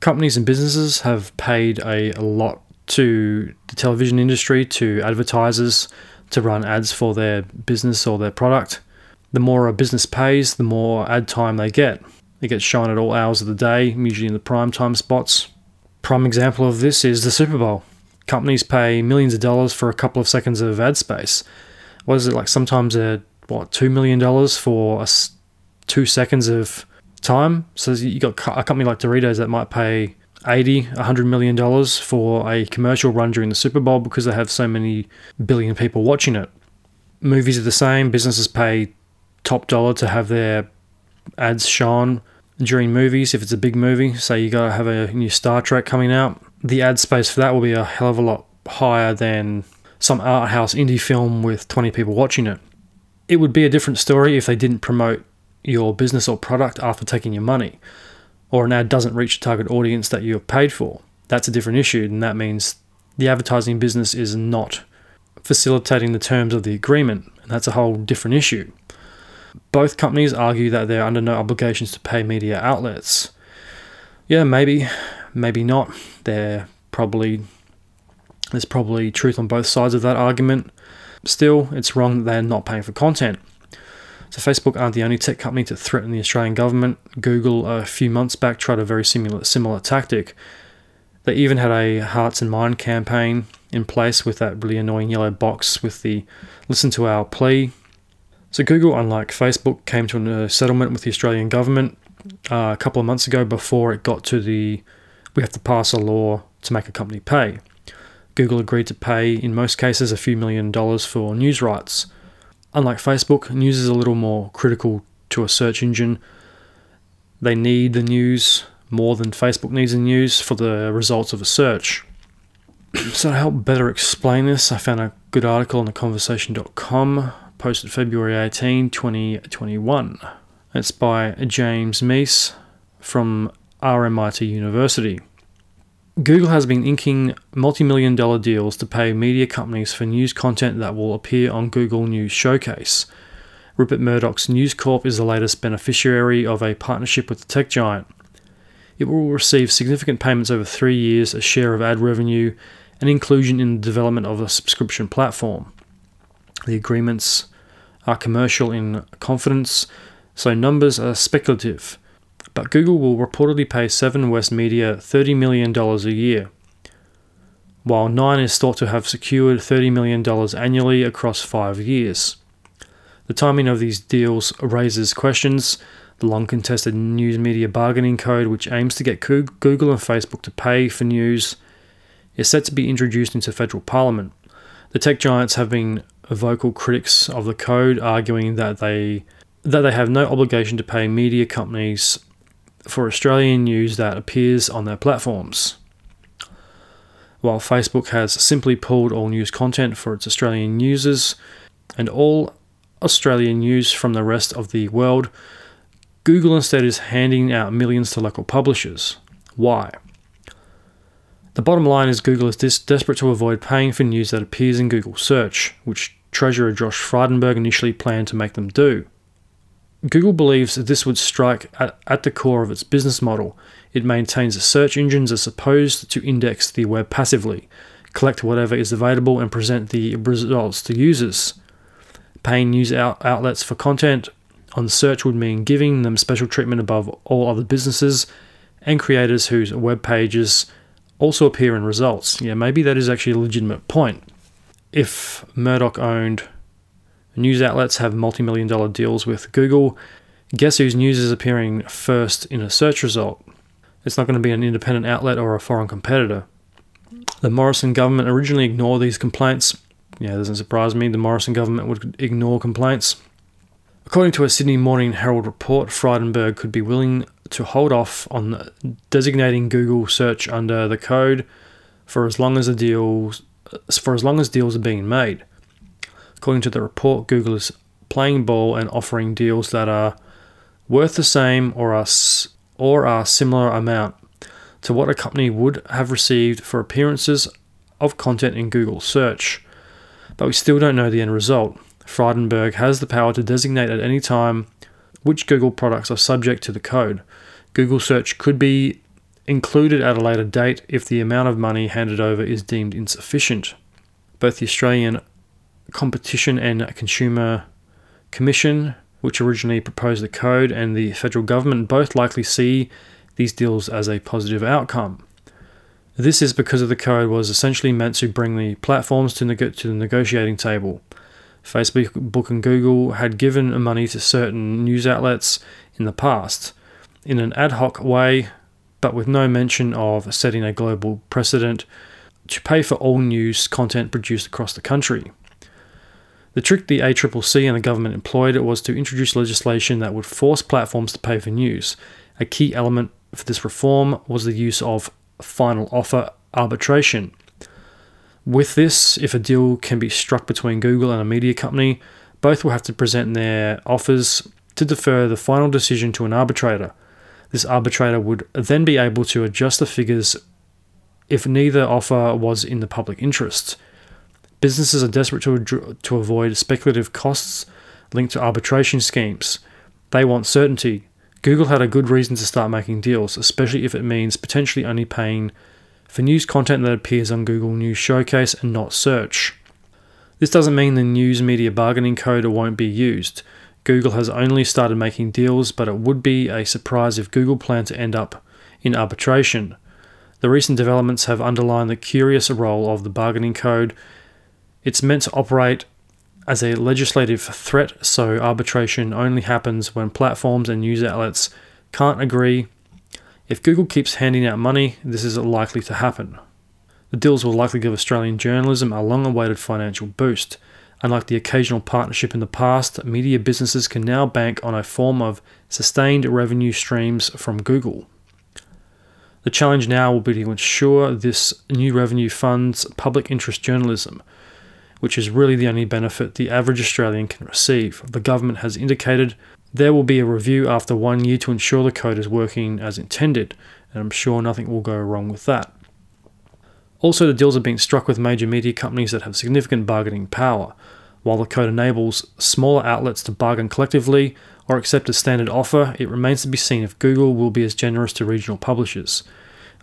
Companies and businesses have paid a, a lot to the television industry, to advertisers to run ads for their business or their product. The more a business pays, the more ad time they get. It gets shown at all hours of the day, usually in the prime time spots. Prime example of this is the Super Bowl. Companies pay millions of dollars for a couple of seconds of ad space. What is it like? Sometimes a what two million dollars for a, two seconds of time. So you got a company like Doritos that might pay 80, 100 million dollars for a commercial run during the Super Bowl because they have so many billion people watching it. Movies are the same. Businesses pay top dollar to have their ads shown during movies. If it's a big movie, say you got to have a new Star Trek coming out, the ad space for that will be a hell of a lot higher than some art house indie film with 20 people watching it. It would be a different story if they didn't promote your business or product after taking your money, or an ad doesn't reach the target audience that you have paid for. That's a different issue, and that means the advertising business is not facilitating the terms of the agreement, and that's a whole different issue. Both companies argue that they're under no obligations to pay media outlets. Yeah, maybe, maybe not. They're probably there's probably truth on both sides of that argument. Still, it's wrong that they're not paying for content. So Facebook aren't the only tech company to threaten the Australian government. Google a few months back tried a very similar similar tactic. They even had a Hearts and Mind campaign in place with that really annoying yellow box with the listen to our plea so, Google, unlike Facebook, came to a settlement with the Australian government uh, a couple of months ago before it got to the we have to pass a law to make a company pay. Google agreed to pay, in most cases, a few million dollars for news rights. Unlike Facebook, news is a little more critical to a search engine. They need the news more than Facebook needs the news for the results of a search. [clears throat] so, to help better explain this, I found a good article on theconversation.com posted February 18, 2021. It's by James Meese from RMIT University. Google has been inking multi million dollar deals to pay media companies for news content that will appear on Google News Showcase. Rupert Murdoch's News Corp is the latest beneficiary of a partnership with the tech giant. It will receive significant payments over three years, a share of ad revenue, and inclusion in the development of a subscription platform. The agreements are commercial in confidence, so numbers are speculative. But Google will reportedly pay Seven West Media $30 million a year, while Nine is thought to have secured $30 million annually across five years. The timing of these deals raises questions. The long contested news media bargaining code, which aims to get Google and Facebook to pay for news, is set to be introduced into federal parliament. The tech giants have been vocal critics of the code, arguing that they that they have no obligation to pay media companies for Australian news that appears on their platforms. While Facebook has simply pulled all news content for its Australian users and all Australian news from the rest of the world, Google instead is handing out millions to local publishers. Why? The bottom line is Google is desperate to avoid paying for news that appears in Google search, which Treasurer Josh Frydenberg initially planned to make them do. Google believes that this would strike at, at the core of its business model. It maintains that search engines are supposed to index the web passively, collect whatever is available, and present the results to users. Paying news out- outlets for content on search would mean giving them special treatment above all other businesses and creators whose web pages also appear in results. Yeah, maybe that is actually a legitimate point if Murdoch owned news outlets have multi million dollar deals with Google, guess whose news is appearing first in a search result? It's not going to be an independent outlet or a foreign competitor. The Morrison government originally ignored these complaints, Yeah, it doesn't surprise me. The Morrison government would ignore complaints. According to a Sydney Morning Herald report, Frydenberg could be willing to hold off on designating Google search under the code for as long as the deals for as long as deals are being made. According to the report, Google is playing ball and offering deals that are worth the same or are or are similar amount to what a company would have received for appearances of content in Google search. But we still don't know the end result. Frydenberg has the power to designate at any time which Google products are subject to the code. Google search could be included at a later date if the amount of money handed over is deemed insufficient. Both the Australian Competition and Consumer Commission, which originally proposed the code, and the federal government both likely see these deals as a positive outcome. This is because of the code was essentially meant to bring the platforms to, neg- to the negotiating table. Facebook Book and Google had given money to certain news outlets in the past in an ad hoc way, but with no mention of setting a global precedent to pay for all news content produced across the country. The trick the ACCC and the government employed was to introduce legislation that would force platforms to pay for news. A key element for this reform was the use of final offer arbitration. With this, if a deal can be struck between Google and a media company, both will have to present their offers to defer the final decision to an arbitrator. This arbitrator would then be able to adjust the figures if neither offer was in the public interest. Businesses are desperate to, to avoid speculative costs linked to arbitration schemes. They want certainty. Google had a good reason to start making deals, especially if it means potentially only paying for news content that appears on Google News Showcase and not search. This doesn't mean the news media bargaining code won't be used. Google has only started making deals, but it would be a surprise if Google planned to end up in arbitration. The recent developments have underlined the curious role of the bargaining code. It's meant to operate as a legislative threat, so arbitration only happens when platforms and news outlets can't agree if Google keeps handing out money, this is likely to happen. The deals will likely give Australian journalism a long awaited financial boost. Unlike the occasional partnership in the past, media businesses can now bank on a form of sustained revenue streams from Google. The challenge now will be to ensure this new revenue funds public interest journalism, which is really the only benefit the average Australian can receive. The government has indicated there will be a review after one year to ensure the code is working as intended, and I'm sure nothing will go wrong with that. Also, the deals are being struck with major media companies that have significant bargaining power. While the code enables smaller outlets to bargain collectively or accept a standard offer, it remains to be seen if Google will be as generous to regional publishers.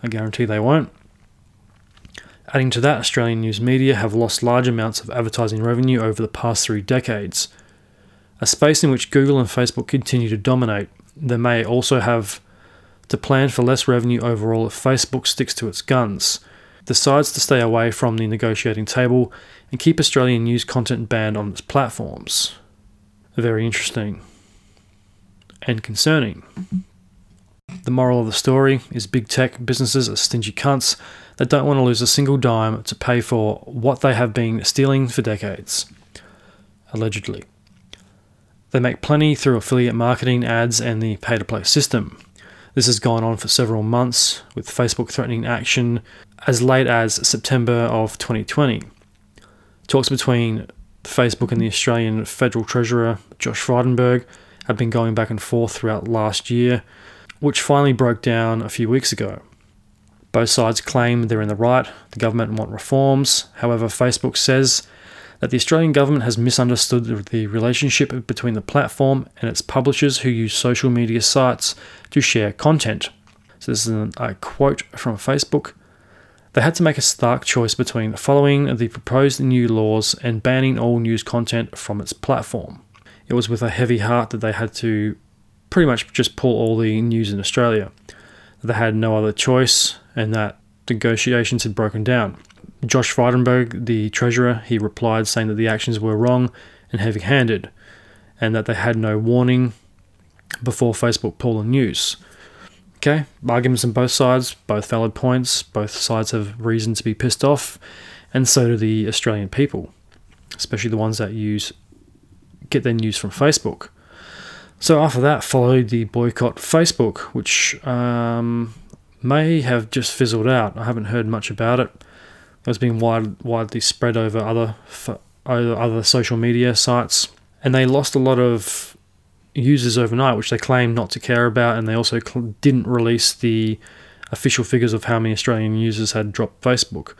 I guarantee they won't. Adding to that, Australian news media have lost large amounts of advertising revenue over the past three decades a space in which Google and Facebook continue to dominate. They may also have to plan for less revenue overall if Facebook sticks to its guns, decides to stay away from the negotiating table, and keep Australian news content banned on its platforms. Very interesting and concerning. The moral of the story is big tech businesses are stingy cunts that don't want to lose a single dime to pay for what they have been stealing for decades. Allegedly. They make plenty through affiliate marketing, ads, and the pay to play system. This has gone on for several months, with Facebook threatening action as late as September of 2020. Talks between Facebook and the Australian Federal Treasurer, Josh Frydenberg, have been going back and forth throughout last year, which finally broke down a few weeks ago. Both sides claim they're in the right, the government want reforms. However, Facebook says that the Australian government has misunderstood the relationship between the platform and its publishers who use social media sites to share content. So, this is a quote from Facebook. They had to make a stark choice between following the proposed new laws and banning all news content from its platform. It was with a heavy heart that they had to pretty much just pull all the news in Australia. They had no other choice, and that negotiations had broken down. Josh Frydenberg, the treasurer, he replied saying that the actions were wrong and heavy handed, and that they had no warning before Facebook pulled the news. Okay, arguments on both sides, both valid points, both sides have reason to be pissed off, and so do the Australian people. especially the ones that use get their news from Facebook. So after that followed the boycott Facebook, which um, may have just fizzled out. I haven't heard much about it. It's been wide, widely spread over other other social media sites, and they lost a lot of users overnight, which they claim not to care about, and they also didn't release the official figures of how many Australian users had dropped Facebook.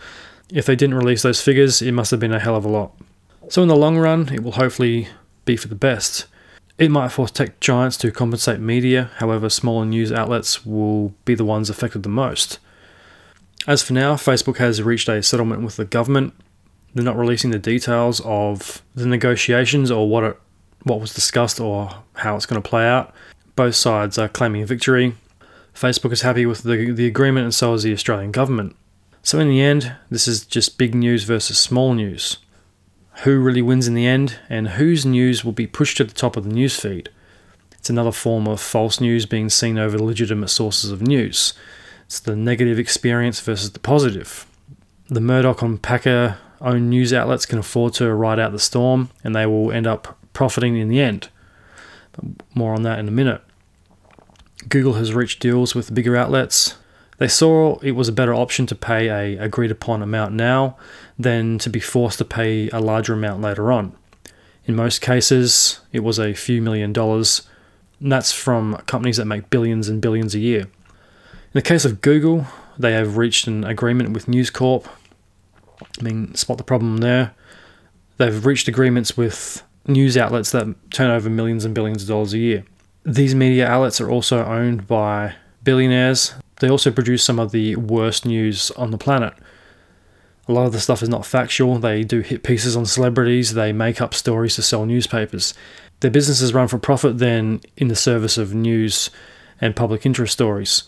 If they didn't release those figures, it must have been a hell of a lot. So in the long run, it will hopefully be for the best. It might force tech giants to compensate media, however, smaller news outlets will be the ones affected the most. As for now, Facebook has reached a settlement with the government. They're not releasing the details of the negotiations or what it, what was discussed or how it's going to play out. Both sides are claiming victory. Facebook is happy with the, the agreement, and so is the Australian government. So, in the end, this is just big news versus small news who really wins in the end, and whose news will be pushed to the top of the newsfeed. It's another form of false news being seen over legitimate sources of news. It's the negative experience versus the positive. The Murdoch and Packer owned news outlets can afford to ride out the storm, and they will end up profiting in the end. But more on that in a minute. Google has reached deals with bigger outlets. They saw it was a better option to pay a agreed upon amount now than to be forced to pay a larger amount later on. In most cases, it was a few million dollars, and that's from companies that make billions and billions a year. In the case of Google, they have reached an agreement with News Corp. I mean, spot the problem there. They've reached agreements with news outlets that turn over millions and billions of dollars a year. These media outlets are also owned by billionaires. They also produce some of the worst news on the planet. A lot of the stuff is not factual. They do hit pieces on celebrities, they make up stories to sell newspapers. Their businesses run for profit then in the service of news and public interest stories.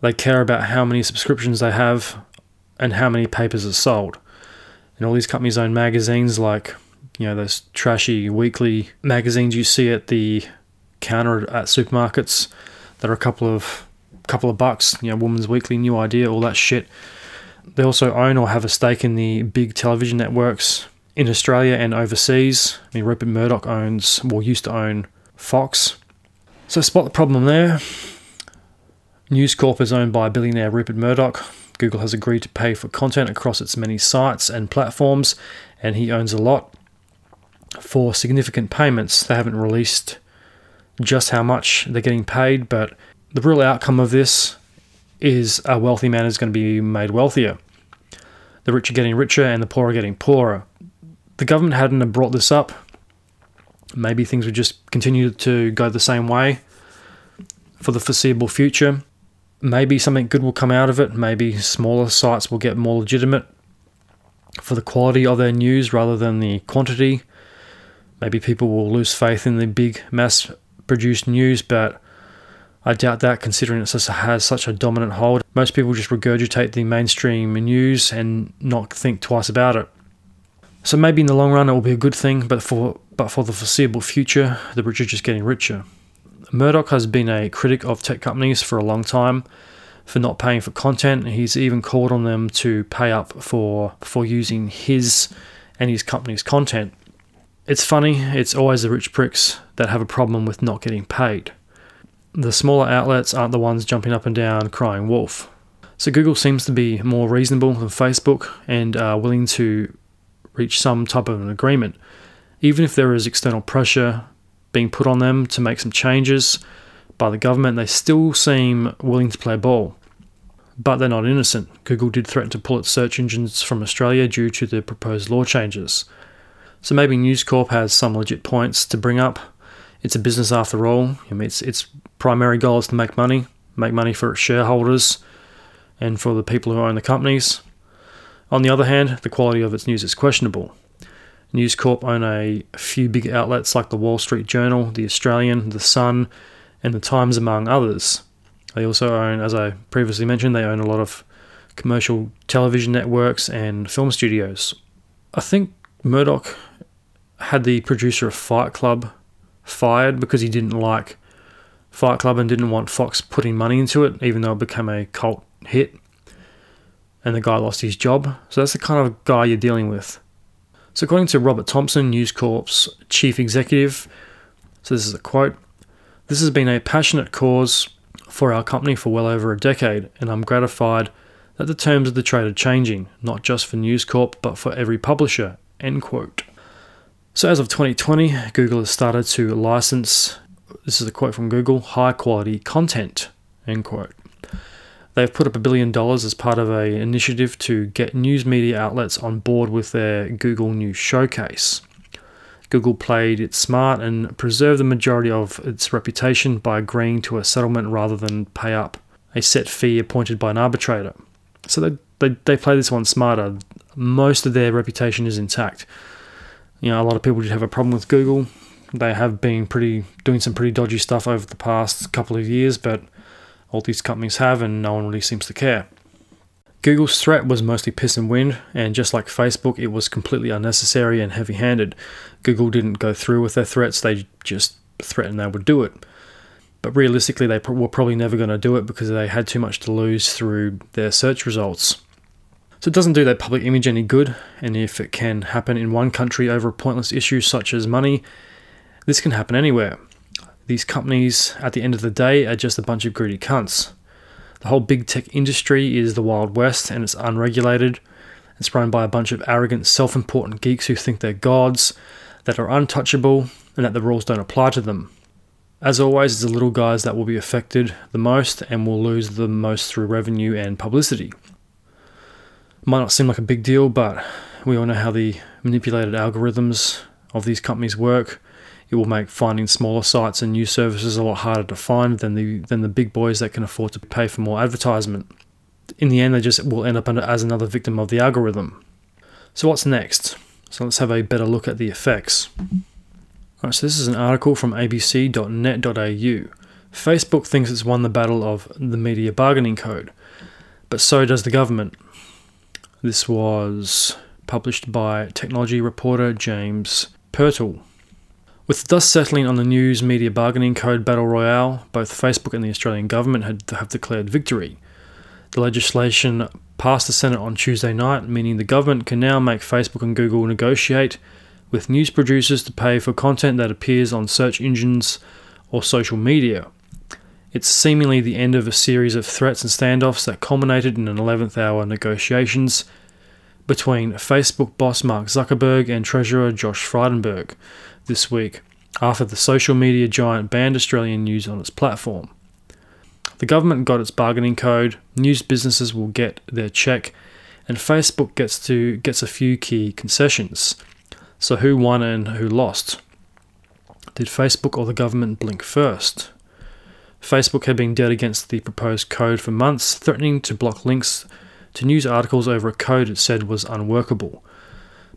They care about how many subscriptions they have and how many papers are sold. And all these companies own magazines like, you know, those trashy weekly magazines you see at the counter at supermarkets that are a couple of couple of bucks, you know, Woman's Weekly, New Idea, all that shit. They also own or have a stake in the big television networks in Australia and overseas. I mean, Rupert Murdoch owns, well, used to own Fox. So, spot the problem there. News Corp is owned by billionaire Rupert Murdoch. Google has agreed to pay for content across its many sites and platforms, and he owns a lot. For significant payments, they haven't released just how much they're getting paid, but the real outcome of this is a wealthy man is going to be made wealthier. The rich are getting richer and the poor are getting poorer. The government hadn't brought this up. Maybe things would just continue to go the same way for the foreseeable future. Maybe something good will come out of it. Maybe smaller sites will get more legitimate for the quality of their news rather than the quantity. Maybe people will lose faith in the big mass produced news, but I doubt that considering it has such a dominant hold. Most people just regurgitate the mainstream news and not think twice about it. So maybe in the long run it will be a good thing, but for but for the foreseeable future, the rich are just getting richer. Murdoch has been a critic of tech companies for a long time for not paying for content. He's even called on them to pay up for for using his and his company's content. It's funny, it's always the rich pricks that have a problem with not getting paid the smaller outlets aren't the ones jumping up and down crying wolf. So Google seems to be more reasonable than Facebook and are willing to reach some type of an agreement, even if there is external pressure being put on them to make some changes by the government. They still seem willing to play ball, but they're not innocent. Google did threaten to pull its search engines from Australia due to the proposed law changes. So maybe News Corp has some legit points to bring up it's a business after all. I mean, its its primary goal is to make money, make money for its shareholders, and for the people who own the companies. On the other hand, the quality of its news is questionable. News Corp own a few big outlets like the Wall Street Journal, the Australian, the Sun, and the Times, among others. They also own, as I previously mentioned, they own a lot of commercial television networks and film studios. I think Murdoch had the producer of Fight Club fired because he didn't like Fight Club and didn't want Fox putting money into it, even though it became a cult hit. And the guy lost his job. So that's the kind of guy you're dealing with. So, according to Robert Thomson, News Corp's chief executive, so this is a quote This has been a passionate cause for our company for well over a decade, and I'm gratified that the terms of the trade are changing, not just for News Corp, but for every publisher. End quote. So, as of 2020, Google has started to license, this is a quote from Google, high quality content. End quote. They've put up a billion dollars as part of an initiative to get news media outlets on board with their Google News Showcase. Google played it smart and preserved the majority of its reputation by agreeing to a settlement rather than pay up a set fee appointed by an arbitrator. So they, they, they play this one smarter. Most of their reputation is intact. You know, a lot of people did have a problem with Google. They have been pretty doing some pretty dodgy stuff over the past couple of years, but all these companies have, and no one really seems to care. Google's threat was mostly piss and wind, and just like Facebook, it was completely unnecessary and heavy handed. Google didn't go through with their threats, they just threatened they would do it. But realistically, they were probably never going to do it because they had too much to lose through their search results. So it doesn't do their public image any good, and if it can happen in one country over a pointless issue such as money, this can happen anywhere. These companies, at the end of the day, are just a bunch of greedy cunts. The whole big tech industry is the Wild West and it's unregulated. It's run by a bunch of arrogant, self important geeks who think they're gods, that are untouchable, and that the rules don't apply to them. As always, it's the little guys that will be affected the most and will lose the most through revenue and publicity. Might not seem like a big deal, but we all know how the manipulated algorithms of these companies work it will make finding smaller sites and new services a lot harder to find than the than the big boys that can afford to pay for more advertisement. In the end, they just will end up as another victim of the algorithm. So what's next? So let's have a better look at the effects. Alright, so this is an article from abc.net.au. Facebook thinks it's won the battle of the media bargaining code, but so does the government. This was published by technology reporter James Purtill. With the dust settling on the news media bargaining code battle royale, both Facebook and the Australian government had, have declared victory. The legislation passed the Senate on Tuesday night, meaning the government can now make Facebook and Google negotiate with news producers to pay for content that appears on search engines or social media. It's seemingly the end of a series of threats and standoffs that culminated in an 11th hour negotiations between Facebook boss Mark Zuckerberg and Treasurer Josh Frydenberg this week after the social media giant banned Australian news on its platform. The government got its bargaining code, news businesses will get their check, and Facebook gets to gets a few key concessions. So who won and who lost? Did Facebook or the government blink first? Facebook had been dead against the proposed code for months, threatening to block links to news articles over a code it said was unworkable.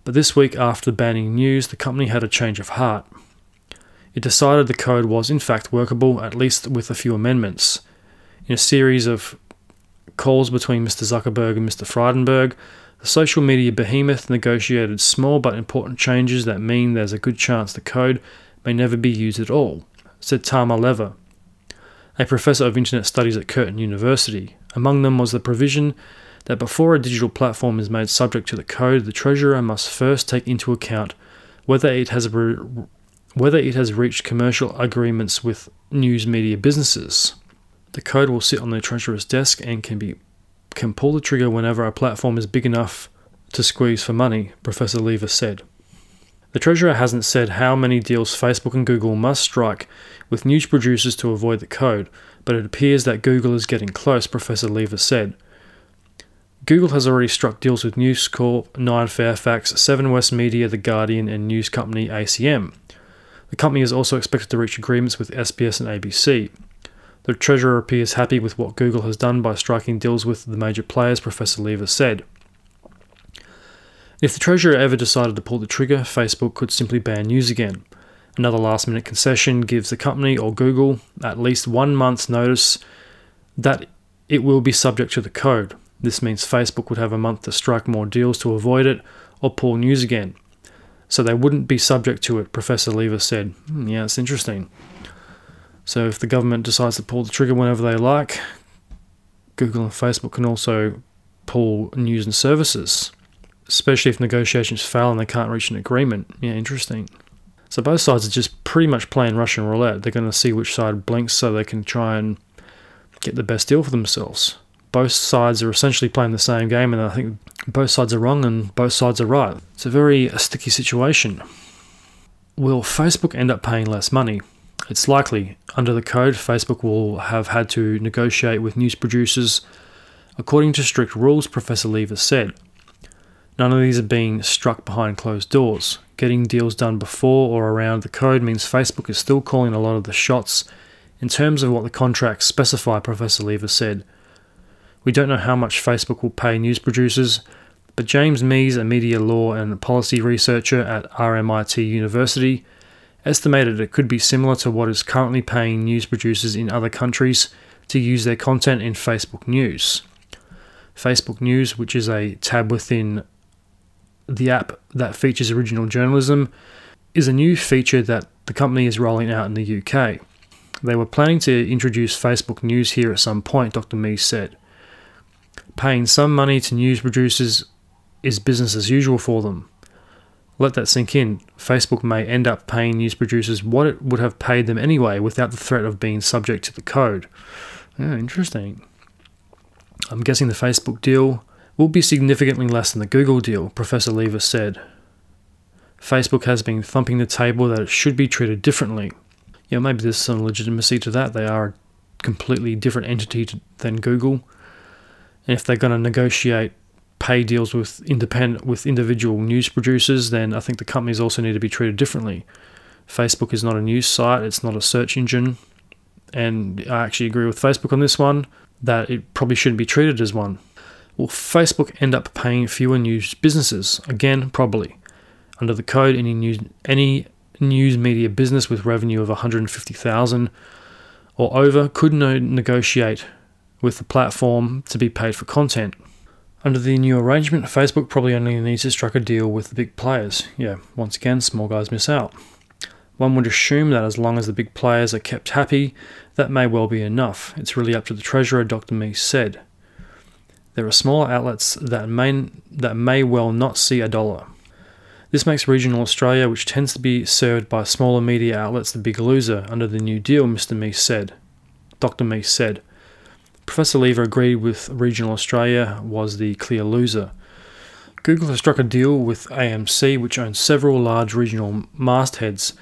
But this week, after banning news, the company had a change of heart. It decided the code was in fact workable, at least with a few amendments. In a series of calls between Mr. Zuckerberg and Mr. Frydenberg, the social media behemoth negotiated small but important changes that mean there's a good chance the code may never be used at all, said Tama Leaver, a professor of internet studies at Curtin University. Among them was the provision that before a digital platform is made subject to the code, the treasurer must first take into account whether it has re- whether it has reached commercial agreements with news media businesses. The code will sit on the treasurer's desk and can be can pull the trigger whenever a platform is big enough to squeeze for money, Professor Leaver said. The treasurer hasn't said how many deals Facebook and Google must strike with news producers to avoid the code, but it appears that Google is getting close, Professor Leaver said. Google has already struck deals with News Corp, Nine Fairfax, Seven West Media, The Guardian, and news company ACM. The company is also expected to reach agreements with SBS and ABC. The Treasurer appears happy with what Google has done by striking deals with the major players, Professor Leaver said. If the Treasurer ever decided to pull the trigger, Facebook could simply ban news again. Another last minute concession gives the company or Google at least one month's notice that it will be subject to the code. This means Facebook would have a month to strike more deals to avoid it or pull news again. So they wouldn't be subject to it, Professor Leaver said. Hmm, yeah, it's interesting. So if the government decides to pull the trigger whenever they like, Google and Facebook can also pull news and services. especially if negotiations fail and they can't reach an agreement. Yeah, interesting. So both sides are just pretty much playing Russian roulette. They're going to see which side blinks so they can try and get the best deal for themselves. Both sides are essentially playing the same game, and I think both sides are wrong and both sides are right. It's a very uh, sticky situation. Will Facebook end up paying less money? It's likely. Under the code, Facebook will have had to negotiate with news producers according to strict rules, Professor Leaver said. None of these are being struck behind closed doors. Getting deals done before or around the code means Facebook is still calling a lot of the shots in terms of what the contracts specify, Professor Leaver said. We don't know how much Facebook will pay news producers, but James Meese, a media law and policy researcher at RMIT University, estimated it could be similar to what is currently paying news producers in other countries to use their content in Facebook News. Facebook News, which is a tab within the app that features original journalism, is a new feature that the company is rolling out in the UK. They were planning to introduce Facebook News here at some point, Dr. Meese said. Paying some money to news producers is business as usual for them. Let that sink in. Facebook may end up paying news producers what it would have paid them anyway without the threat of being subject to the code. Yeah, interesting. I'm guessing the Facebook deal will be significantly less than the Google deal, Professor Leaver said. Facebook has been thumping the table that it should be treated differently. Yeah, maybe there's some legitimacy to that. They are a completely different entity to, than Google. And if they're going to negotiate pay deals with independent with individual news producers, then I think the companies also need to be treated differently. Facebook is not a news site, it's not a search engine, and I actually agree with Facebook on this one that it probably shouldn't be treated as one. Will Facebook end up paying fewer news businesses? Again, probably. Under the code, any news any news media business with revenue of 150,000 or over could no negotiate with the platform to be paid for content. Under the new arrangement, Facebook probably only needs to strike a deal with the big players. Yeah, once again, small guys miss out. One would assume that as long as the big players are kept happy, that may well be enough. It's really up to the treasurer, Dr. Meese said. There are smaller outlets that may, that may well not see a dollar. This makes regional Australia, which tends to be served by smaller media outlets, the big loser under the new deal, Mr. Meese said. Dr. Meese said. Professor Leaver agreed with Regional Australia was the clear loser. Google has struck a deal with AMC, which owns several large regional mastheads,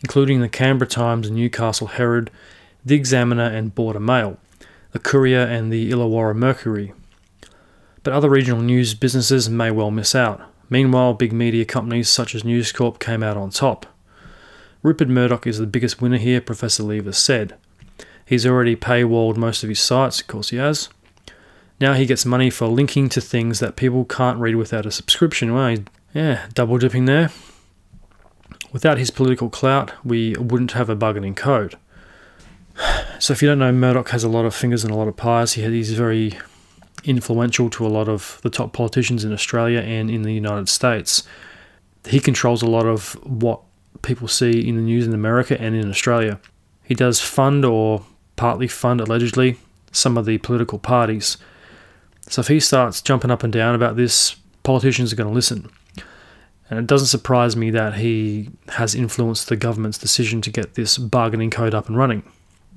including the Canberra Times, and Newcastle Herald, The Examiner, and Border Mail, the Courier, and the Illawarra Mercury. But other regional news businesses may well miss out. Meanwhile, big media companies such as News Corp came out on top. Rupert Murdoch is the biggest winner here, Professor Leaver said. He's already paywalled most of his sites, of course he has. Now he gets money for linking to things that people can't read without a subscription. Well, yeah, double dipping there. Without his political clout, we wouldn't have a bargaining code. So if you don't know, Murdoch has a lot of fingers and a lot of pies. He, he's very influential to a lot of the top politicians in Australia and in the United States. He controls a lot of what people see in the news in America and in Australia. He does fund or partly fund, allegedly, some of the political parties. So if he starts jumping up and down about this, politicians are going to listen. And it doesn't surprise me that he has influenced the government's decision to get this bargaining code up and running.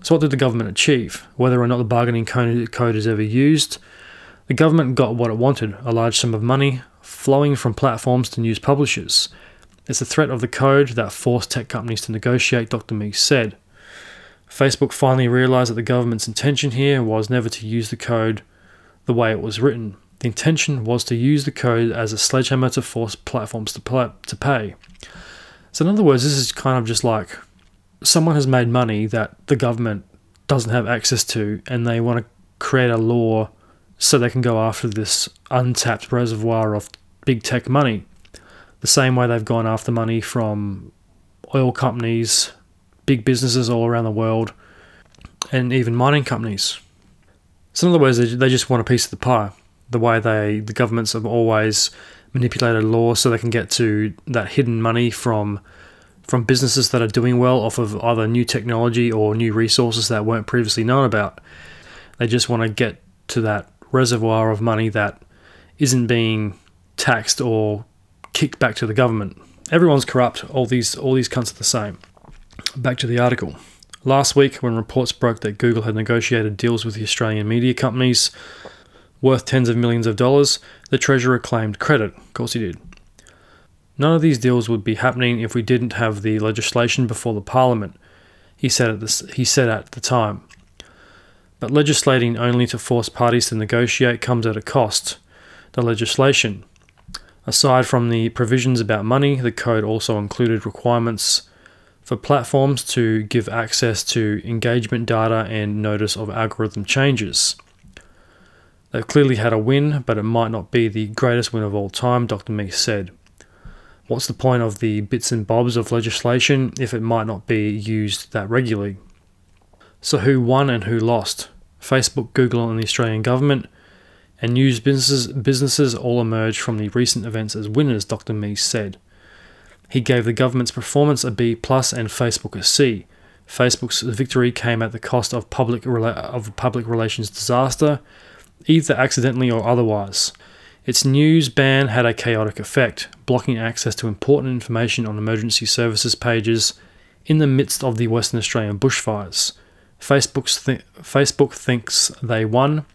So, what did the government achieve? Whether or not the bargaining code is ever used, the government got what it wanted a large sum of money flowing from platforms to news publishers. It's the threat of the code that forced tech companies to negotiate, Dr. Meese said. Facebook finally realized that the government's intention here was never to use the code the way it was written. The intention was to use the code as a sledgehammer to force platforms to, play, to pay. So, in other words, this is kind of just like someone has made money that the government doesn't have access to, and they want to create a law so they can go after this untapped reservoir of big tech money. The same way they've gone after money from oil companies, big businesses all around the world, and even mining companies. So in other words, they, they just want a piece of the pie. The way they, the governments have always manipulated law so they can get to that hidden money from from businesses that are doing well off of either new technology or new resources that weren't previously known about. They just want to get to that reservoir of money that isn't being taxed or kicked back to the government. Everyone's corrupt. All these all these cunts are the same. Back to the article. Last week, when reports broke that Google had negotiated deals with the Australian media companies worth tens of millions of dollars, the Treasurer claimed credit. Of course, he did. None of these deals would be happening if we didn't have the legislation before the Parliament, he said at the, he said at the time. But legislating only to force parties to negotiate comes at a cost. The legislation. Aside from the provisions about money, the code also included requirements for platforms to give access to engagement data and notice of algorithm changes. They've clearly had a win, but it might not be the greatest win of all time, Dr. Meese said. What's the point of the bits and bobs of legislation if it might not be used that regularly? So, who won and who lost? Facebook, Google, and the Australian government, and news businesses, businesses all emerged from the recent events as winners, Dr. Meese said. He gave the government's performance a B plus and Facebook a C. Facebook's victory came at the cost of public of public relations disaster, either accidentally or otherwise. Its news ban had a chaotic effect, blocking access to important information on emergency services pages in the midst of the Western Australian bushfires. Facebook's th- Facebook thinks they won,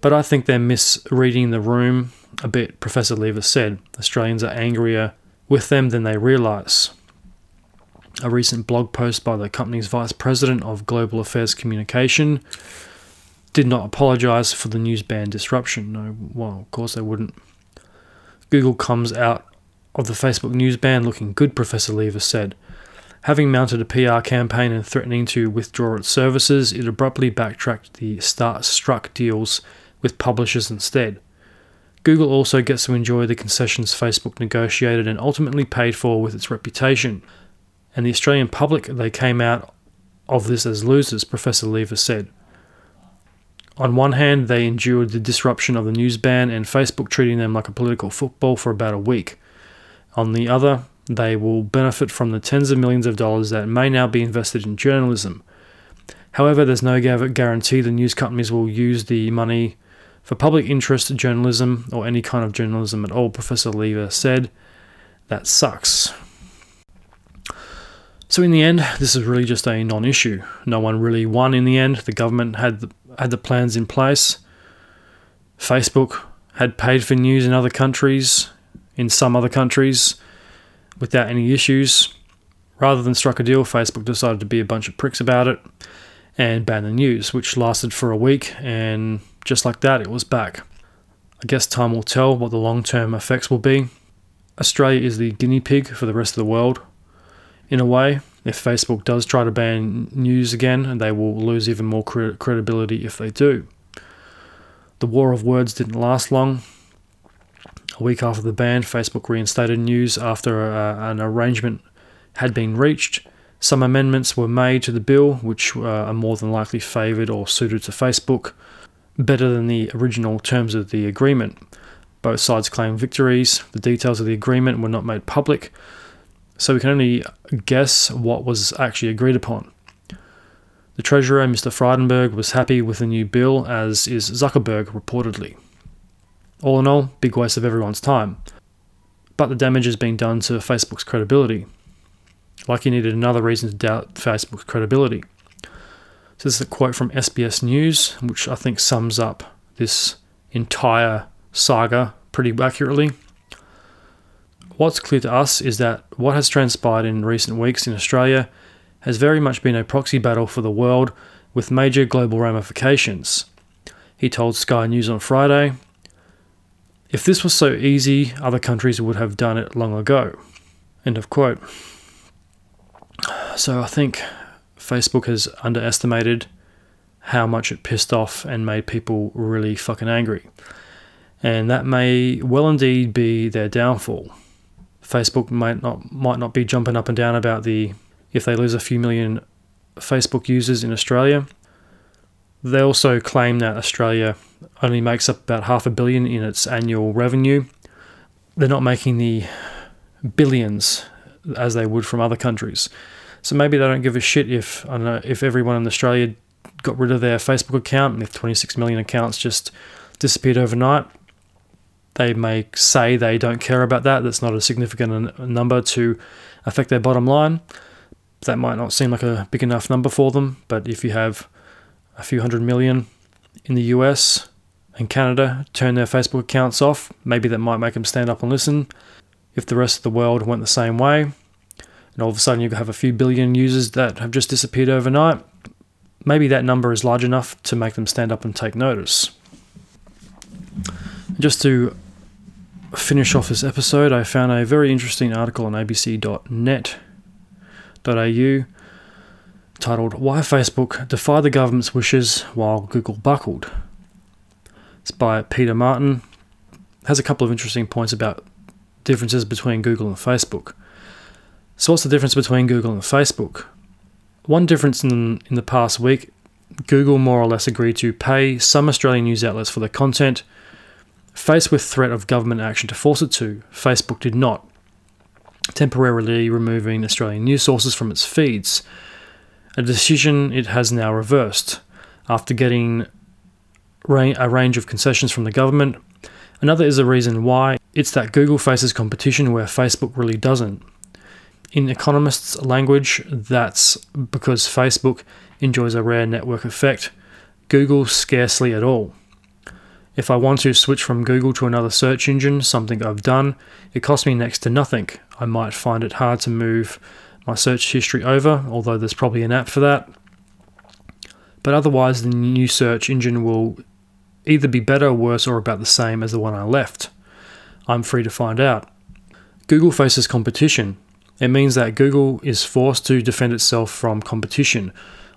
but I think they're misreading the room a bit, Professor Leaver said. Australians are angrier with them than they realise. A recent blog post by the company's Vice President of Global Affairs Communication did not apologize for the news ban disruption. No, well, of course they wouldn't. Google comes out of the Facebook news ban looking good, Professor Leaver said. Having mounted a PR campaign and threatening to withdraw its services, it abruptly backtracked the start struck deals with publishers instead. Google also gets to enjoy the concessions Facebook negotiated and ultimately paid for with its reputation. And the Australian public, they came out of this as losers, Professor Leaver said. On one hand, they endured the disruption of the news ban and Facebook treating them like a political football for about a week. On the other, they will benefit from the tens of millions of dollars that may now be invested in journalism. However, there's no guarantee the news companies will use the money for public interest journalism or any kind of journalism at all, Professor Leaver said. That sucks. So in the end, this is really just a non-issue. No one really won in the end. The government had the, had the plans in place. Facebook had paid for news in other countries, in some other countries, without any issues. Rather than strike a deal, Facebook decided to be a bunch of pricks about it and ban the news, which lasted for a week, and just like that, it was back. I guess time will tell what the long term effects will be. Australia is the guinea pig for the rest of the world in a way. If Facebook does try to ban news again, they will lose even more credibility if they do. The war of words didn't last long. A week after the ban, Facebook reinstated news after uh, an arrangement had been reached. Some amendments were made to the bill, which uh, are more than likely favoured or suited to Facebook, better than the original terms of the agreement. Both sides claimed victories. The details of the agreement were not made public, so we can only guess what was actually agreed upon. The Treasurer, Mr. Frydenberg, was happy with the new bill, as is Zuckerberg reportedly. All in all, big waste of everyone's time. But the damage has been done to Facebook's credibility. Like you needed another reason to doubt Facebook's credibility. So this is a quote from SBS News, which I think sums up this entire saga pretty accurately. What's clear to us is that what has transpired in recent weeks in Australia has very much been a proxy battle for the world with major global ramifications. He told Sky News on Friday If this was so easy, other countries would have done it long ago. End of quote. So I think Facebook has underestimated how much it pissed off and made people really fucking angry. And that may well indeed be their downfall. Facebook might not might not be jumping up and down about the if they lose a few million Facebook users in Australia. They also claim that Australia only makes up about half a billion in its annual revenue. They're not making the billions as they would from other countries. So maybe they don't give a shit if I don't know if everyone in Australia got rid of their Facebook account and if 26 million accounts just disappeared overnight. they may say they don't care about that. That's not a significant number to affect their bottom line. That might not seem like a big enough number for them, but if you have a few hundred million in the US and Canada turn their Facebook accounts off, maybe that might make them stand up and listen. If the rest of the world went the same way, and all of a sudden you have a few billion users that have just disappeared overnight, maybe that number is large enough to make them stand up and take notice. Just to finish off this episode, I found a very interesting article on abc.net.au titled Why Facebook Defied the Government's Wishes While Google Buckled. It's by Peter Martin. It has a couple of interesting points about differences between Google and Facebook. So, what's the difference between Google and Facebook? One difference in, in the past week Google more or less agreed to pay some Australian news outlets for their content Faced with threat of government action to force it to, Facebook did not, temporarily removing Australian news sources from its feeds, a decision it has now reversed after getting a range of concessions from the government. Another is a reason why it's that Google faces competition where Facebook really doesn't. In economists' language, that's because Facebook enjoys a rare network effect, Google scarcely at all. If I want to switch from Google to another search engine, something I've done, it costs me next to nothing. I might find it hard to move my search history over, although there's probably an app for that. But otherwise, the new search engine will either be better, worse, or about the same as the one I left. I'm free to find out. Google faces competition. It means that Google is forced to defend itself from competition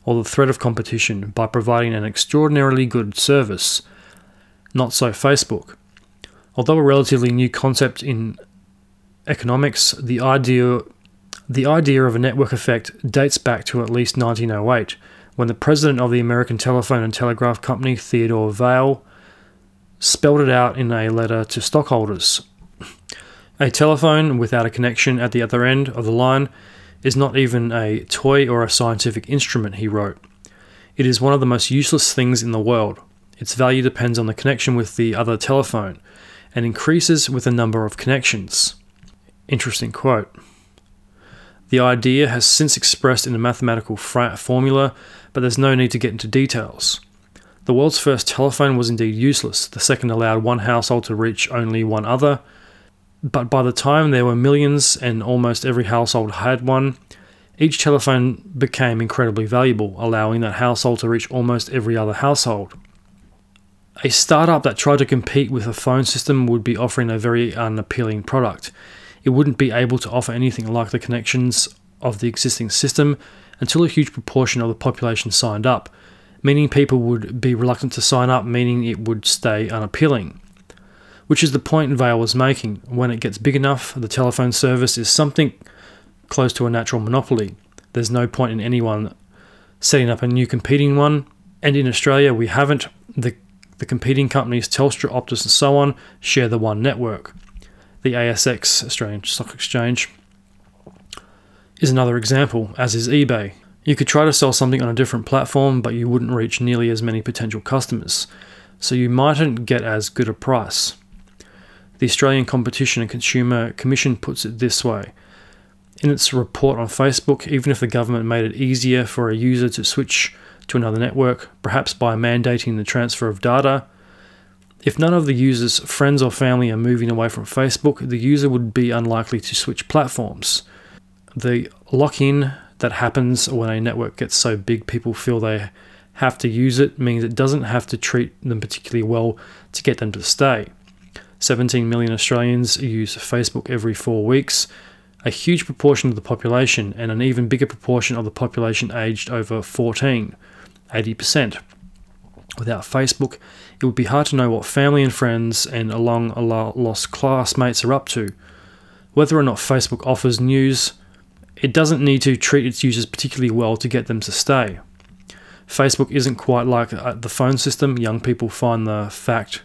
or the threat of competition by providing an extraordinarily good service not so Facebook. Although a relatively new concept in economics, the idea the idea of a network effect dates back to at least 1908, when the president of the American Telephone and Telegraph Company, Theodore Vail, spelled it out in a letter to stockholders. A telephone without a connection at the other end of the line is not even a toy or a scientific instrument, he wrote. It is one of the most useless things in the world. Its value depends on the connection with the other telephone and increases with the number of connections. Interesting quote. The idea has since expressed in a mathematical formula, but there's no need to get into details. The world's first telephone was indeed useless. The second allowed one household to reach only one other. But by the time there were millions and almost every household had one, each telephone became incredibly valuable, allowing that household to reach almost every other household a startup that tried to compete with a phone system would be offering a very unappealing product. It wouldn't be able to offer anything like the connections of the existing system until a huge proportion of the population signed up, meaning people would be reluctant to sign up, meaning it would stay unappealing. Which is the point Vail was making. When it gets big enough, the telephone service is something close to a natural monopoly. There's no point in anyone setting up a new competing one, and in Australia, we haven't. The the competing companies Telstra, Optus, and so on share the one network. The ASX, Australian Stock Exchange, is another example, as is eBay. You could try to sell something on a different platform, but you wouldn't reach nearly as many potential customers, so you mightn't get as good a price. The Australian Competition and Consumer Commission puts it this way. In its report on Facebook, even if the government made it easier for a user to switch to another network, perhaps by mandating the transfer of data. If none of the user's friends or family are moving away from Facebook, the user would be unlikely to switch platforms. The lock in that happens when a network gets so big people feel they have to use it means it doesn't have to treat them particularly well to get them to stay. 17 million Australians use Facebook every four weeks, a huge proportion of the population, and an even bigger proportion of the population aged over 14. 80%. Without Facebook, it would be hard to know what family and friends and long lost classmates are up to. Whether or not Facebook offers news, it doesn't need to treat its users particularly well to get them to stay. Facebook isn't quite like uh, the phone system. Young people find the fact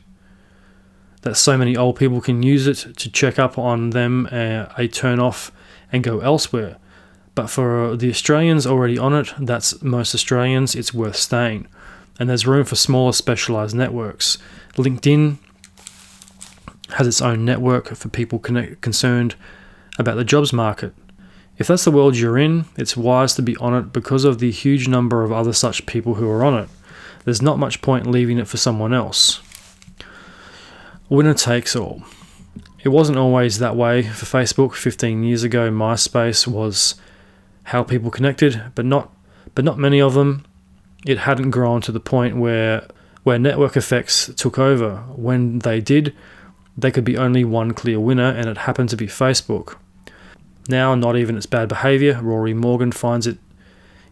that so many old people can use it to check up on them uh, a turn off and go elsewhere. But for the Australians already on it, that's most Australians, it's worth staying. And there's room for smaller specialized networks. LinkedIn has its own network for people connect, concerned about the jobs market. If that's the world you're in, it's wise to be on it because of the huge number of other such people who are on it. There's not much point leaving it for someone else. Winner takes all. It wasn't always that way for Facebook. 15 years ago, MySpace was how people connected, but not but not many of them. It hadn't grown to the point where where network effects took over. When they did, there could be only one clear winner, and it happened to be Facebook. Now, not even its bad behaviour, Rory Morgan finds it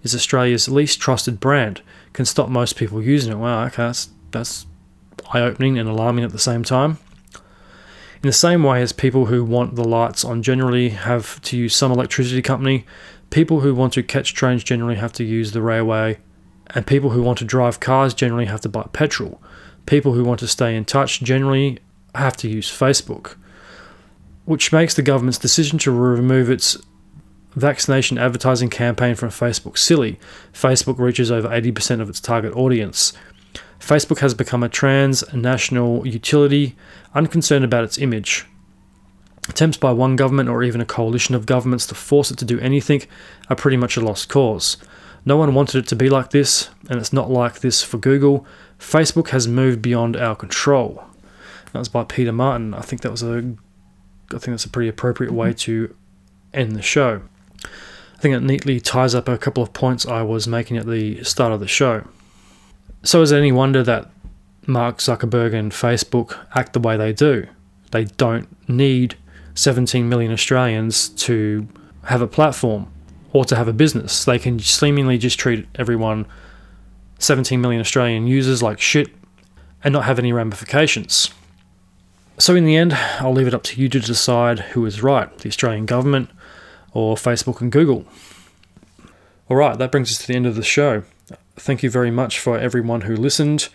is Australia's least trusted brand, can stop most people using it. Wow, okay, that's, that's eye opening and alarming at the same time. In the same way as people who want the lights on generally have to use some electricity company, people who want to catch trains generally have to use the railway, and people who want to drive cars generally have to buy petrol. People who want to stay in touch generally have to use Facebook, which makes the government's decision to remove its vaccination advertising campaign from Facebook silly. Facebook reaches over 80% of its target audience. Facebook has become a transnational utility, unconcerned about its image. Attempts by one government or even a coalition of governments to force it to do anything are pretty much a lost cause. No one wanted it to be like this, and it's not like this for Google. Facebook has moved beyond our control. That was by Peter Martin. I think that was a, I think that's a pretty appropriate way to end the show. I think it neatly ties up a couple of points I was making at the start of the show. So is it any wonder that Mark Zuckerberg and Facebook act the way they do? They don't need 17 million Australians to have a platform or to have a business. They can seemingly just treat everyone, 17 million Australian users, like shit and not have any ramifications. So, in the end, I'll leave it up to you to decide who is right the Australian government or Facebook and Google. Alright, that brings us to the end of the show. Thank you very much for everyone who listened.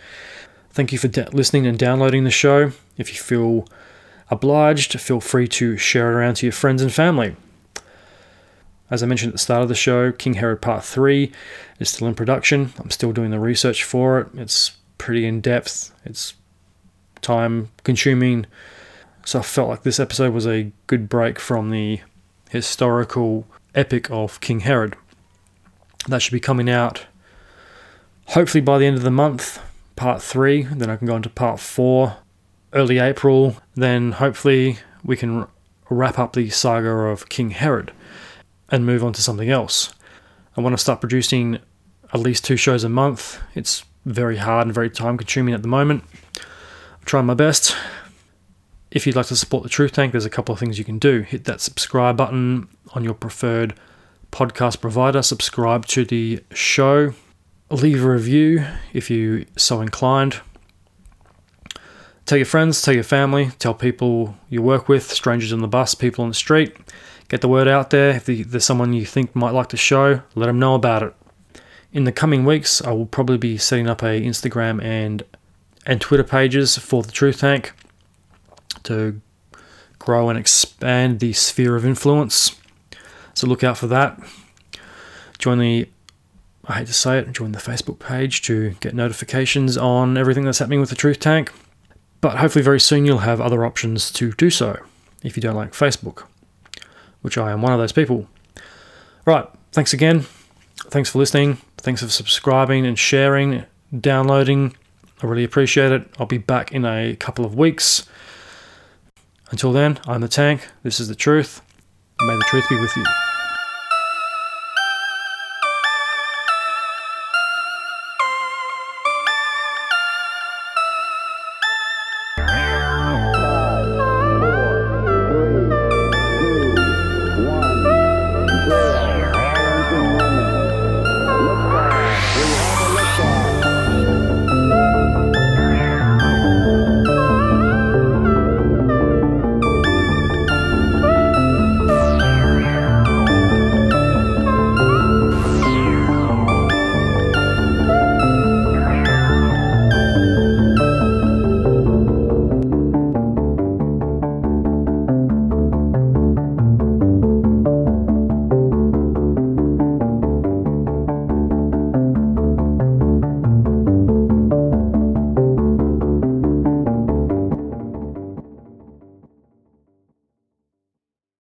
Thank you for de- listening and downloading the show. If you feel obliged, feel free to share it around to your friends and family. As I mentioned at the start of the show, King Herod Part 3 is still in production. I'm still doing the research for it. It's pretty in depth, it's time consuming. So I felt like this episode was a good break from the historical epic of King Herod. That should be coming out hopefully by the end of the month, part 3. Then I can go into part 4 early April. Then hopefully we can wrap up the saga of King Herod and move on to something else. I want to start producing at least two shows a month. It's very hard and very time consuming at the moment. I'm trying my best. If you'd like to support the Truth Tank, there's a couple of things you can do. Hit that subscribe button on your preferred podcast provider, subscribe to the show, leave a review if you so inclined. Tell your friends, tell your family, tell people you work with, strangers on the bus, people on the street get the word out there. If there's someone you think might like the show, let them know about it. In the coming weeks, I will probably be setting up a Instagram and and Twitter pages for the Truth Tank to grow and expand the sphere of influence. So look out for that. Join the I hate to say it, join the Facebook page to get notifications on everything that's happening with the Truth Tank. But hopefully, very soon, you'll have other options to do so if you don't like Facebook which I am one of those people. Right, thanks again. Thanks for listening. Thanks for subscribing and sharing, downloading. I really appreciate it. I'll be back in a couple of weeks. Until then, I'm the tank. This is the truth. May the truth be with you.